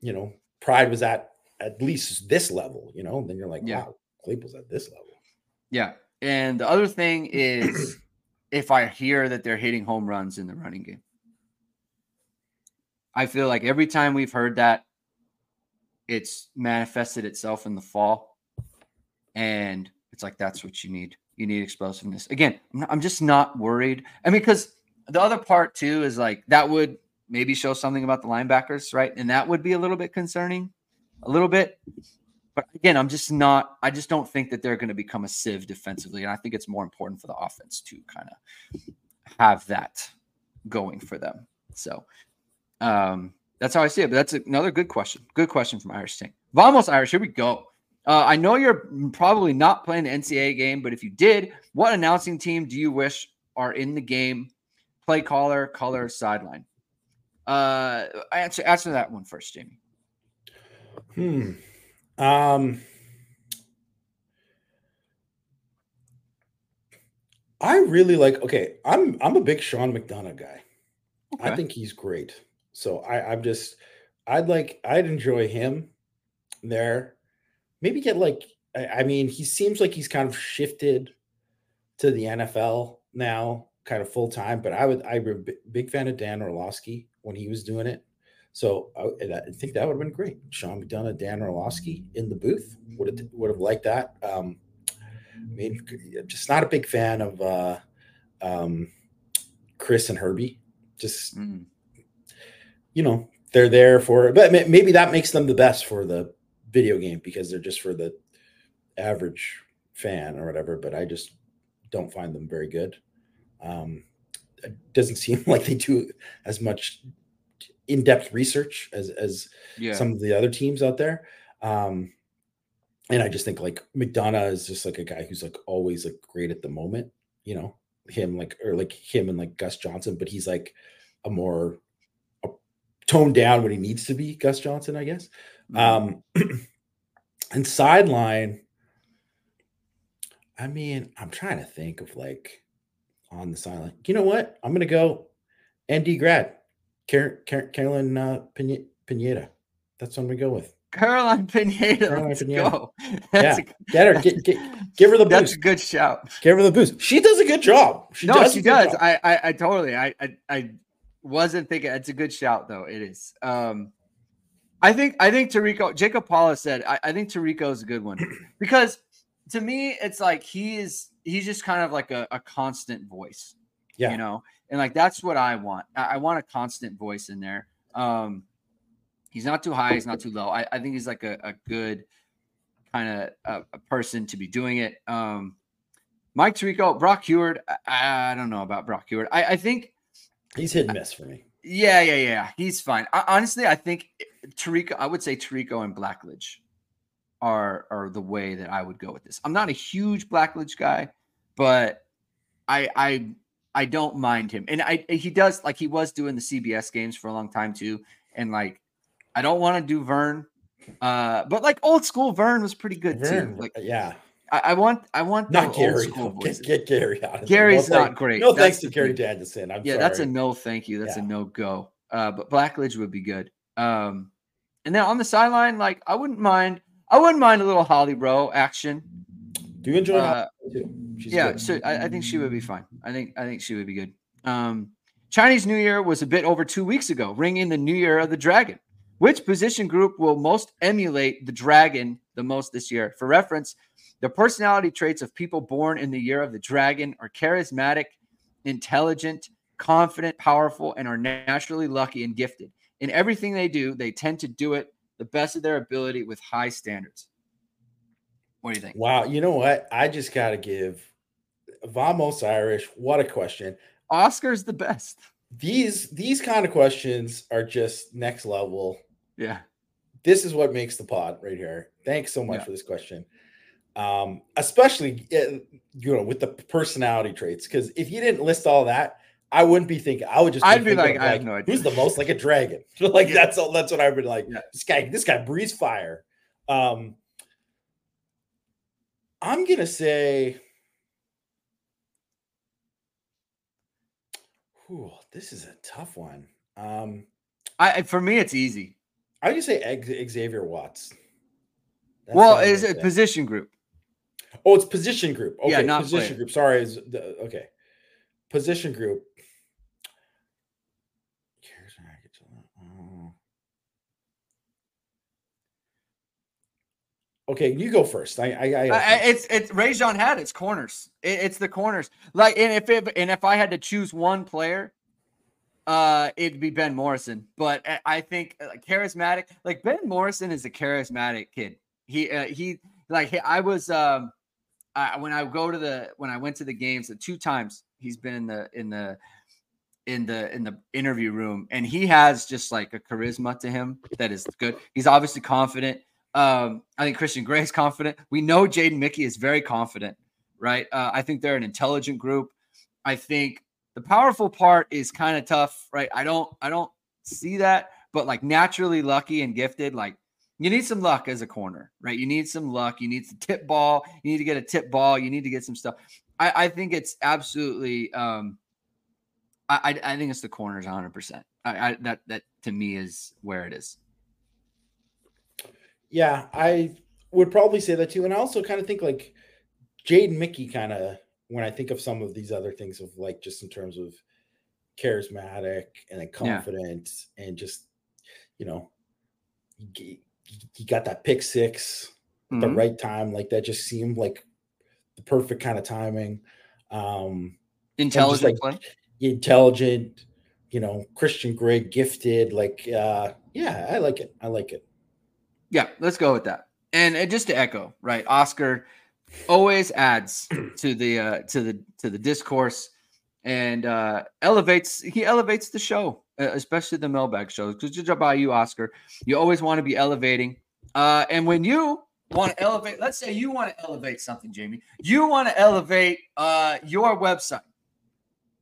you know Pride was at at least this level. You know, and then you're like, yeah. wow, Claypool's at this level. Yeah. And the other thing is if I hear that they're hitting home runs in the running game. I feel like every time we've heard that, it's manifested itself in the fall. And it's like, that's what you need. You need explosiveness. Again, I'm just not worried. I mean, because the other part too is like that would maybe show something about the linebackers, right? And that would be a little bit concerning, a little bit. But again, I'm just not, I just don't think that they're going to become a sieve defensively. And I think it's more important for the offense to kind of have that going for them. So um, that's how I see it. But that's another good question. Good question from Irish Tank. Vamos, Irish. Here we go. Uh, I know you're probably not playing the NCAA game, but if you did, what announcing team do you wish are in the game? Play caller, color, sideline. Uh, answer answer that one first, Jamie. Hmm. Um, I really like. Okay, I'm I'm a big Sean McDonough guy. Okay. I think he's great. So I I'm just I'd like I'd enjoy him there. Maybe get like I, I mean he seems like he's kind of shifted to the NFL now, kind of full time. But I would I'm a big fan of Dan Orlovsky when he was doing it. So I, I, think that would have been great. Sean McDonough, Dan Orlovsky in the booth would have would have liked that. Um, I mean, just not a big fan of uh, um, Chris and Herbie. Just mm. you know, they're there for, but maybe that makes them the best for the video game because they're just for the average fan or whatever. But I just don't find them very good. Um, it doesn't seem like they do as much in-depth research as as yeah. some of the other teams out there. Um, and I just think like McDonough is just like a guy who's like always like great at the moment, you know, him like or like him and like Gus Johnson, but he's like a more a toned down when he needs to be Gus Johnson, I guess. Mm-hmm. Um, and sideline, I mean, I'm trying to think of like on the sideline. You know what? I'm gonna go ND grad. Car- Car- Carolyn uh, Pineda. That's what I'm gonna go with. Caroline Pineda. Caroline let's Pineda. go. That's yeah, a, get her. Get, get, give her the boost. That's a good shout. Give her the boost. She does a good job. She no, does she does. I, I, I totally. I, I, I wasn't thinking. It's a good shout though. It is. Um, I think. I think Tirico. Jacob Paulus said. I, I think Tirico is a good one because to me, it's like he is. He's just kind of like a, a constant voice. Yeah. You know, and like that's what I want. I, I want a constant voice in there. Um, he's not too high, he's not too low. I, I think he's like a, a good kind of a, a, person to be doing it. Um, Mike Tirico, Brock Huard. I, I, don't know about Brock Huard. I, I think he's hit and miss for me. Yeah, yeah, yeah. He's fine. I, honestly, I think Tirico. I would say Tirico and Blackledge are are the way that I would go with this. I'm not a huge Blackledge guy, but I I I don't mind him. And I he does like he was doing the CBS games for a long time too. And like I don't want to do Vern Uh, but like old school Vern was pretty good Vern, too. Like yeah, I, I want I want not Gary. Get, get Gary out. of. Gary's no, not thank- great. No That's thanks to Gary. Danielson. I'm yeah, sorry. that's a no thank you. That's a no go. Uh, but Blackledge would be good. Um, and then on the sideline, like I wouldn't mind. I wouldn't mind a little Holly Rowe action. Do you enjoy Uh, yeah, good. so I, I think she would be fine. I think I think she would be good. Um, Chinese New Year was a bit over two weeks ago, ringing the New Year of the Dragon. Which position group will most emulate the dragon the most this year? For reference, the personality traits of people born in the year of the dragon are charismatic, intelligent, confident, powerful, and are naturally lucky and gifted. In everything they do, they tend to do it the best of their ability with high standards. What do you think? Wow, you know what? I just got to give Vamos Irish. What a question! Oscar's the best. These these kind of questions are just next level. Yeah. This is what makes the pod right here. Thanks so much Yeah. for this question. Um, especially uh, you know with the personality traits, because if you didn't list all that, I wouldn't be thinking. I would just. I'd be thinking like, of, I have no idea. Who's the most like a dragon? like Yeah. that's all. That's what I've been like. Yeah. This guy. This guy breathes fire. Um, I'm gonna say. Whew, this is a tough one. Um, I for me it's easy. I would say Xavier Watts. That's well, is it position group? Oh, it's position group. Okay, Yeah, not position player. group. Sorry, is the okay. Position group. Oh. Okay, you go first. I, I, I, I- it's it's Rajon had its corners. It- it's the corners. Like and if it, and if I had to choose one player, uh, it'd be Ben Morrison. But I- I think uh, charismatic. Like Ben Morrison is a charismatic kid. He uh, he like I was um, I, when I go to the when I went to the games the two times he's been in the in the in the in the interview room and he has just like a charisma to him that is good. He's obviously confident. Um, I think Christian Gray is confident. We know Jaden Mickey is very confident, right? Uh, I think they're an intelligent group. I think the powerful part is kind of tough, right? I don't I don't see that, but like naturally lucky and gifted, like you need some luck as a corner, right? You need some luck. You need some tip ball. You need to get a tip ball. You need to get some stuff. I, I think it's absolutely um I, I I think it's the corners 100. percent I, I that that to me is where it is. Yeah, I would probably say that too. And I also kind of think like Jaden Mickey kind of when I think of some of these other things of like just in terms of charismatic and then Yeah. confident and just you know he, got that pick six at the right time like that just seemed like the perfect kind of timing um Intelligent like- play. intelligent you know christian gray gifted like uh yeah i like it i like it Yeah, let's go with that. And, and just to echo, right? Oscar always adds to the uh, to the to the discourse and uh, elevates. He elevates the show, especially the mailbag shows. Because just by you, Oscar, you always want to be elevating. Uh, and when you want to elevate, let's say you want to elevate something, Jamie. You want to elevate uh, your website,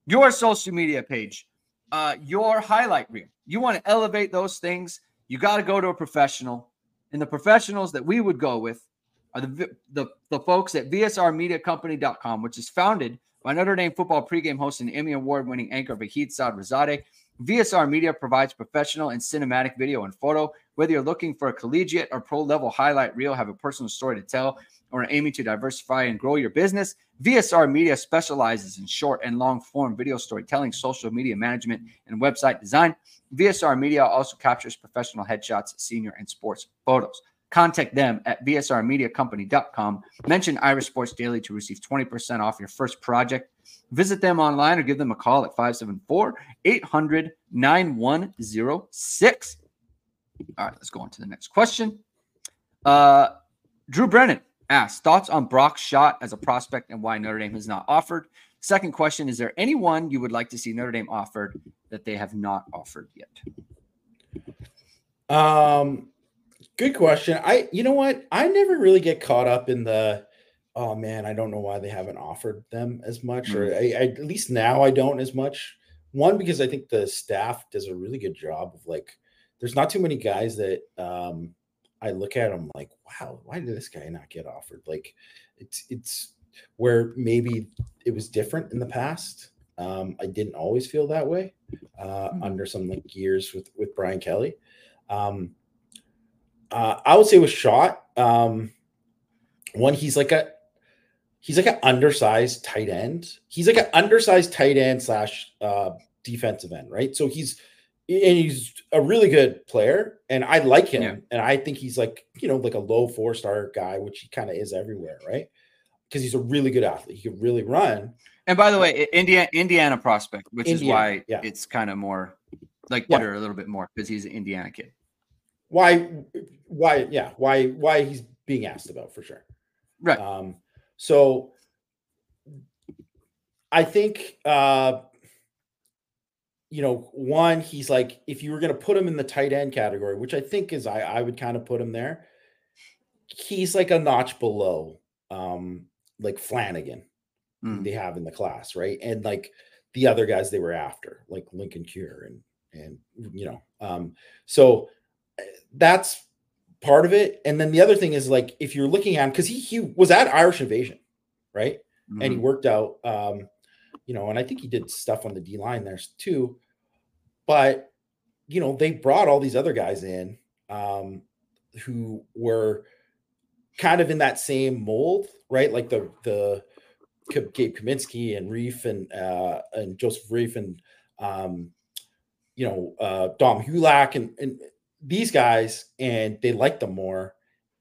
your social media page, uh, your highlight reel. You want to elevate those things. You got to go to a professional. And the professionals that we would go with are the, the, the folks at VSRMediaCompany.com, which is founded by Notre Dame football pregame host and Emmy Award winning anchor Vahid Sadrzadeh. VSR Media provides professional and cinematic video and photo. Whether you're looking for a collegiate or pro level highlight reel, have a personal story to tell, or aiming to diversify and grow your business, VSR Media specializes in short and long form video storytelling, social media management, and website design. VSR Media also captures professional headshots, senior, and sports photos. Contact them at vsrmediacompany.com. Mention Irish Sports Daily to receive 20% off your first project. Visit them online or give them a call at 574 800 9106. All right, let's go on to the next question. Uh, Drew Brennan asks thoughts on Brock's shot as a prospect and why Notre Dame has not offered. Second question Is there anyone you would like to see Notre Dame offered that they have not offered yet? Um, good question. I, you know what? I never really get caught up in the, oh man, I don't know why they haven't offered them as much, or I, I, at least now I don't as much. One because I think the staff does a really good job of like, there's not too many guys that um, I look at him like, wow, why did this guy not get offered? Like, it's it's where maybe it was different in the past. Um, I didn't always feel that way uh, mm-hmm. under some like years with with Brian Kelly. Um, uh, I would say with shot, um, one he's like a he's like an undersized tight end. He's like an undersized tight end slash uh, defensive end, right? So he's and he's a really good player, and I like him, yeah. and I think he's like you know like a low four star guy, which he kind of is everywhere, right? Because he's a really good athlete. He can really run. And by the way, Indiana Indiana prospect, which Indiana, is why yeah. it's kind of more like better yeah. a little bit more because he's an Indiana kid. Why? Why? Yeah. Why? Why he's being asked about for sure. Right. Um. So I think uh you know, one, he's like, if you were going to put him in the tight end category, which I think is, I, I would kind of put him there. He's like a notch below, um, like Flanagan mm. they have in the class, right? And like the other guys they were after, like Lincoln Cure and and you know, um, so that's part of it. And then the other thing is like if you're looking at him, because he he was at Irish Invasion, right? Mm-hmm. And he mm-hmm. worked out um, you know, and I think he did stuff on the D line there too. But you know, they brought all these other guys in um, who were kind of in that same mold, right? Like the the Gabe Kaminsky and Reiff and uh, and Joseph Reiff and um, you know uh, Dom Hulak and and these guys, and they liked them more,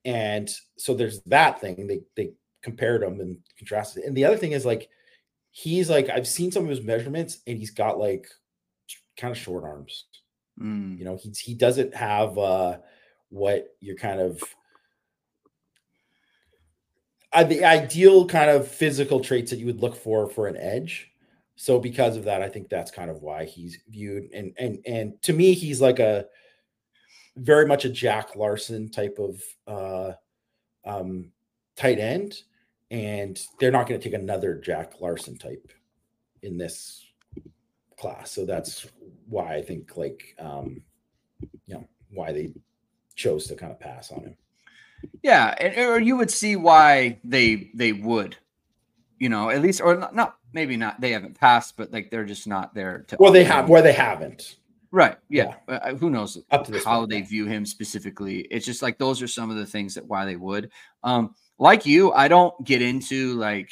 and so there's that thing. They they compared them and contrasted. And the other thing is like he's like I've seen some of his measurements, and he's got like kind of short arms. Mm. You know, he's he doesn't have uh what you're kind of uh, the ideal kind of physical traits that you would look for for an edge. So because of that, I think that's kind of why he's viewed and and and to me, he's like a very much a Jack Larsen type of uh um tight end and they're not going to take another Jack Larsen type in this class. So that's why I think like um you know why they chose to kind of pass on him. Yeah, and, or you would see why they they would, you know, at least or not, not maybe not they haven't passed, but like they're just not there to. Well, they have where they haven't. Right. Yeah. yeah. Uh, who knows Up to how point, they yeah. view him specifically? It's just like those are some of the things that why they would. Um, like you, I don't get into like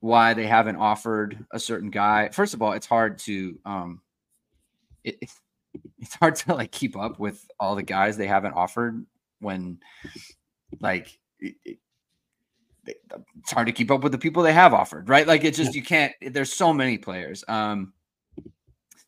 why they haven't offered a certain guy. First of all, it's hard to um it, it's hard to like keep up with all the guys they haven't offered when like it, it, it's hard to keep up with the people they have offered, right? Like it's just you can't. There's so many players. Um,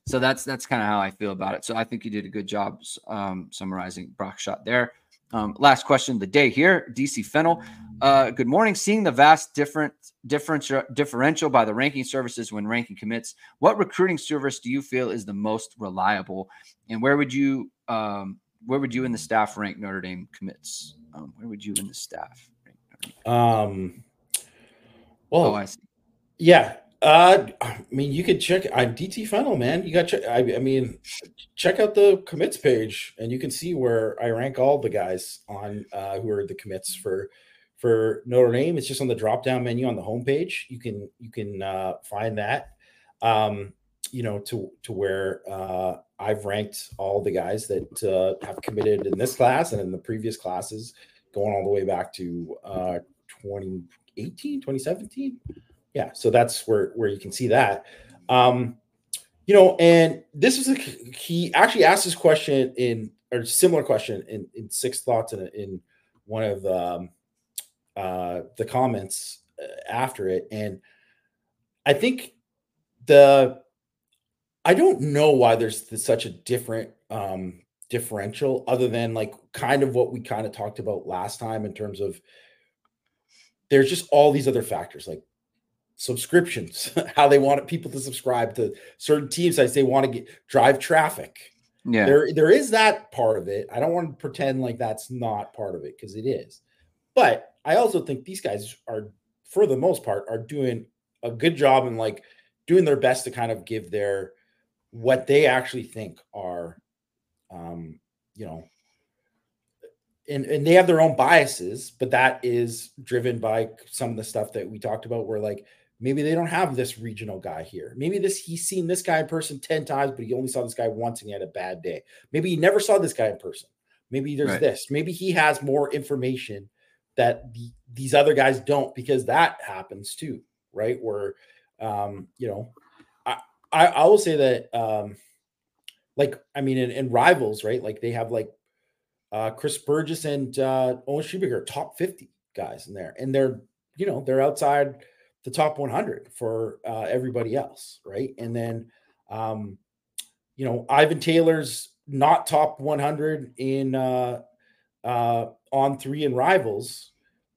so that's that's kind of how I feel about it. So I think you did a good job um, summarizing Brock Schott there. Um, last question of the day here, DC Fennel. Uh, good morning. Seeing the vast different differential differential by the ranking services when ranking commits, what recruiting service do you feel is the most reliable, and where would you um, where would you in the staff rank Notre Dame commits? Um, where would you in the staff? Um. Well, oh, I see. Yeah, uh, I mean, you could check on DT Funnel, man. You got check. I, I, mean, check out the commits page, and you can see where I rank all the guys on uh, who are the commits for for Notre Dame. It's just on the drop down menu on the homepage. You can you can uh, find that. Um, you know, to to where uh, I've ranked all the guys that uh, have committed in this class and in the previous classes, going all the way back to uh, 2018, 2017 yeah so that's where where you can see that. Um you know and this is a he actually asked this question in or similar question in in six thoughts in in one of um uh the comments uh, after it. And i think the i don't know why there's such a different um differential other than like kind of what we kind of talked about last time in terms of there's just all these other factors like subscriptions, how they want people to subscribe to certain teams sites. They want to get drive traffic. Yeah, there there is that part of it. I don't want to pretend like that's not part of it because it is. But I also think these guys are, for the most part, are doing a good job and like doing their best to kind of give their what they actually think are, um, you know, and, and they have their own biases, but that is driven by some of the stuff that we talked about where like maybe they don't have this regional guy here. Maybe this he's seen this guy in person 10 times, but he only saw this guy once and he had a bad day. Maybe he never saw this guy in person. Maybe there's right. this. Maybe he has more information that the, these other guys don't because that happens too, right? Where um, you know, I, I I will say that um like I mean in, in rivals, right? Like they have like uh, Chris Burgess and uh, Owen Schubiger, top 50 guys in there. And they're, you know, they're outside the top 100 for uh, everybody else. Right. And then, um, you know, Ivan Taylor's not top 100 in uh, uh, on three and rivals,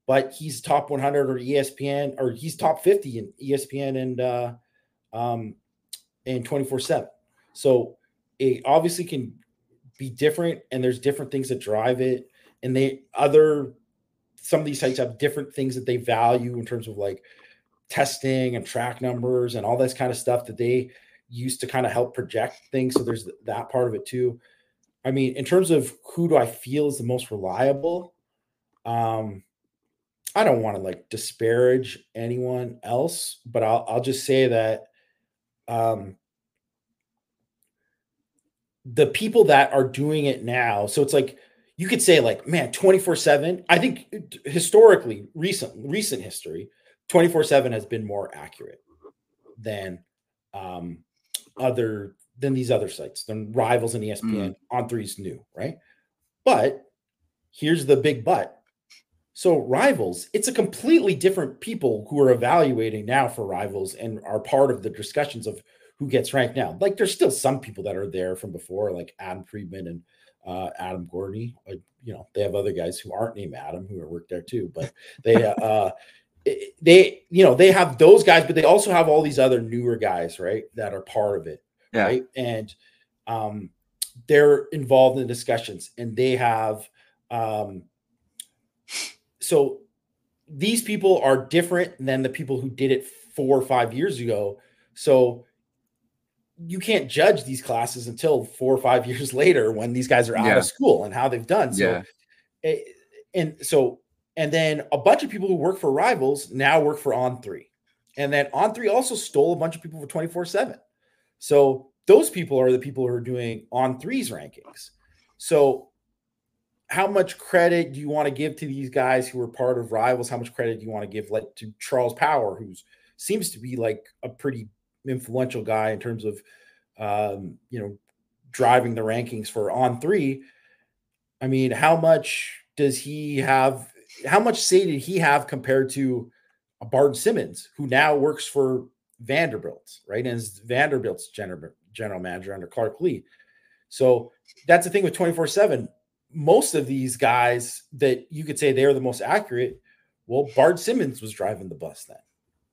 but he's top 100 or ESPN or he's top 50 in ESPN and uh, um, and 24 7. So it obviously can be different and there's different things that drive it and they other some of these sites have different things that they value in terms of like testing and track numbers and all this kind of stuff that they used to kind of help project things so there's that part of it too i mean in terms of who do i feel is the most reliable um i don't want to like disparage anyone else but i'll, I'll just say that um the people that are doing it now, so it's like you could say like, man, 24/7. I think historically, recent recent history, 24/7 has been more accurate than um other than these other sites, than rivals and ESPN mm. on threes new, right? But here's the big but. So rivals, it's a completely different people who are evaluating now for rivals and are part of the discussions of who gets ranked now. Like there's still some people that are there from before, like Adam Friedman and uh, Adam Gorney. Like, you know, they have other guys who aren't named Adam who are worked there too, but they uh they you know they have those guys, but they also have all these other newer guys, right? That are part of it. Yeah. Right. And um they're involved in the discussions and they have um so these people are different than the people who did it four or five years ago. So you can't judge these classes until four or five years later when these guys are out yeah. of school and how they've done. So, yeah. And so, and then a bunch of people who work for rivals now work for On Three, and then On Three also stole a bunch of people for twenty four seven. So those people are the people who are doing On Three's rankings. So, how much credit do you want to give to these guys who are part of rivals? How much credit do you want to give like to Charles Power, who seems to be like a pretty influential guy in terms of um, you know driving the rankings for on three. I mean, how much does he have? How much say did he have compared to a Barton Simmons, who now works for Vanderbilt, right? And is Vanderbilt's general, general manager under Clark Lea. So that's the thing with 24 7. Most of these guys that you could say they're the most accurate, well, Bart Simmons was driving the bus then.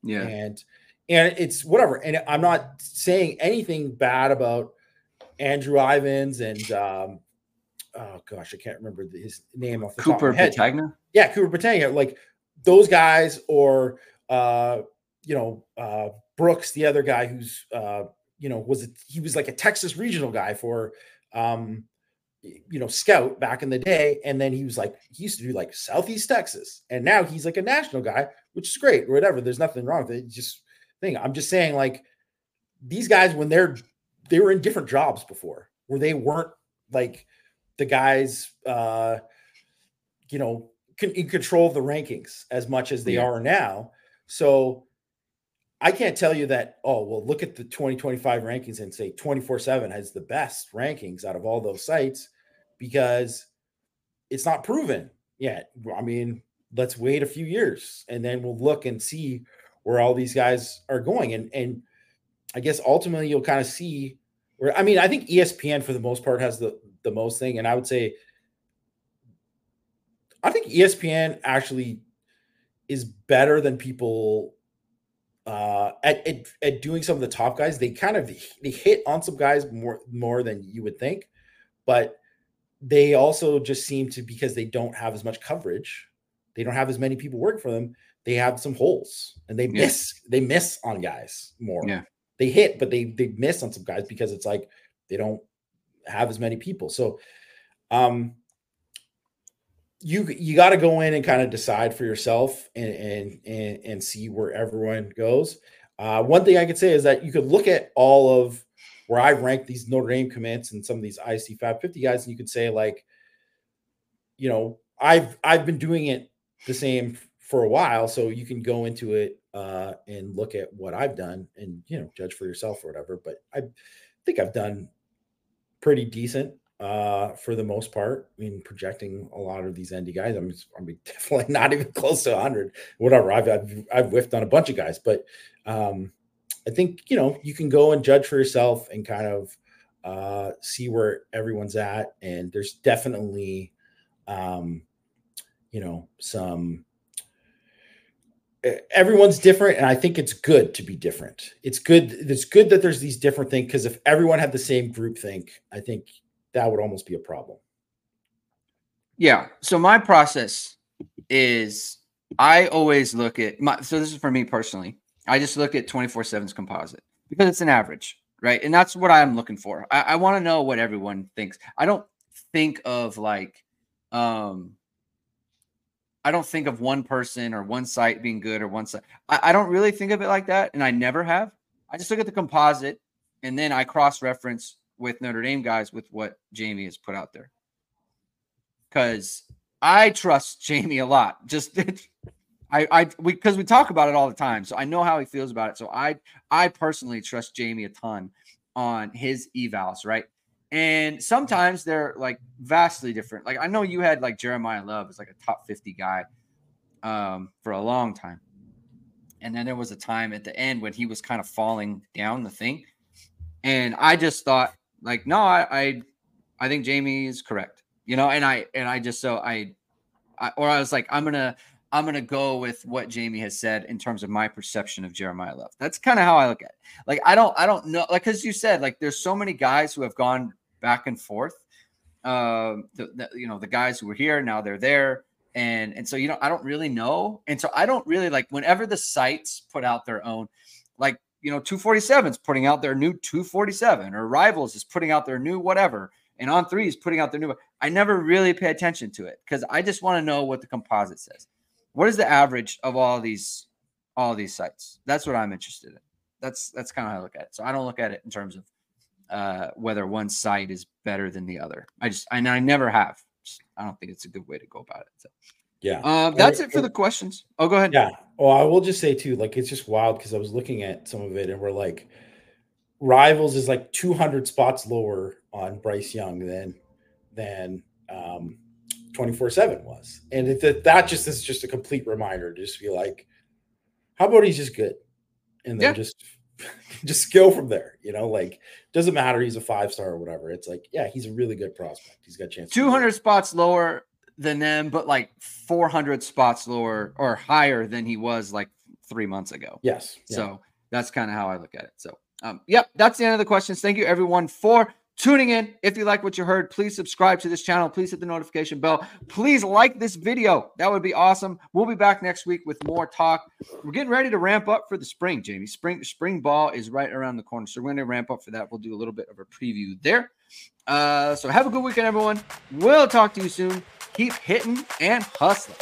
Yeah. And and it's whatever. And I'm not saying anything bad about Andrew Ivins and um, oh gosh, I can't remember his name off the Cooper top of my head. Yeah, Cooper Petagna. Like those guys, or uh, you know, uh, Brooks, the other guy who's uh, you know, was a, he was like a Texas regional guy for um, you know, scout back in the day. And then he was like, he used to do like Southeast Texas. And now he's like a national guy, which is great, or whatever. There's nothing wrong with it. just thing. I'm just saying, like, these guys, when they're they were in different jobs before, where they weren't like the guys, uh, you know, can, in control of the rankings as much as they yeah. are now. So I can't tell you that, oh, well, look at the 2025 rankings and say 24 7 has the best rankings out of all those sites because it's not proven yet. I mean, let's wait a few years and then we'll look and see where all these guys are going. And and I guess ultimately you'll kind of see where I mean, I think ESPN for the most part has the the most thing. And I would say I think ESPN actually is better than people uh at, at, at doing some of the top guys. They kind of they hit on some guys more more than you would think, but they also just seem to because they don't have as much coverage, they don't have as many people working for them they have some holes and they miss they miss on guys more. Yeah. They hit, but they they miss on some guys because it's like they don't have as many people. So um you you got to go in and kind of decide for yourself and and and, and see where everyone goes. Uh, one thing I could say is that you could look at all of where I rank these Notre Dame commits and some of these IC 550 guys, and you could say like, you know, I've I've been doing it the same for a while, so you can go into it uh, and look at what I've done and you know judge for yourself or whatever. But I think I've done pretty decent uh, for the most part. I mean, projecting a lot of these ND guys, I'm, I'm definitely not even close to 100. Whatever, I've, I've I've whiffed on a bunch of guys, but um, I think you know you can go and judge for yourself and kind of uh, see where everyone's at. And there's definitely, um, you know, some everyone's different and i think it's good to be different. It's good it's good that there's these different things because if everyone had the same group think i think that would almost be a problem. Yeah so my process is i always look at my so this is for me personally i just look at 24 7's composite because it's an average right? And that's what i'm looking for. I, I want to know what everyone thinks. I don't think of like um I don't think of one person or one site being good or one site. I, I don't really think of it like that, and I never have. I just look at the composite, and then I cross reference with Notre Dame guys with what Jamie has put out there. Because I trust Jamie a lot. Just I I we because we talk about it all the time, so I know how he feels about it. So I I personally trust Jamie a ton on his evals, right? And sometimes they're like vastly different. Like I know you had like Jeremiyah Love as like a top 50 guy um, for a long time. And then there was a time at the end when he was kind of falling down the thing. And I just thought, like, no, I I, I think Jamie is correct. You know, and I and I just so I, I or I was like, I'm gonna I'm to go with what Jamie has said in terms of my perception of Jeremiyah Love. That's kind of how I look at it. Like, I don't, I don't know, like, cause you said, like, there's so many guys who have gone back and forth. Uh, the, the, you know, the guys who were here, now they're there. And, and so, you know, I don't really know. And so I don't really like whenever the sites put out their own, like, you know, 247 is putting out their new 247 or rivals is putting out their new whatever. And on three is putting out their new. I never really pay attention to it because I just want to know what the composite says what is the average of all these all these sites? That's what I'm interested in. That's that's kind of how I look at it. So I don't look at it in terms of uh, whether one site is better than the other. I just I, I never have. Just, I don't think it's a good way to go about it. So. Yeah. Um, that's it for the questions. Oh, go ahead. Yeah. Well, I will just say too, like it's just wild because I was looking at some of it and we're like, rivals is like 200 spots lower on Bryce Young than than um, 24 7 was. And it, that just is just a complete reminder to just be like, how about he's just good? And then yeah. just just go from there. You know, like doesn't matter. He's a five star or whatever. It's like, yeah, he's a really good prospect. He's got a chance. 200 spots lower than them, but like 400 spots lower or higher than he was like three months ago. Yes. Yeah. So that's kind of how I look at it. So, um, yep, that's the end of the questions. Thank you everyone for tuning in. If you like what you heard, please subscribe to this channel. Please hit the notification bell. Please like this video. That would be awesome. We'll be back next week with more talk. We're getting ready to ramp up for the spring, Jamie. Spring spring ball is right around the corner. So we're going to ramp up for that. We'll do a little bit of a preview there. Uh, so have a good weekend, everyone. We'll talk to you soon. Keep hitting and hustling.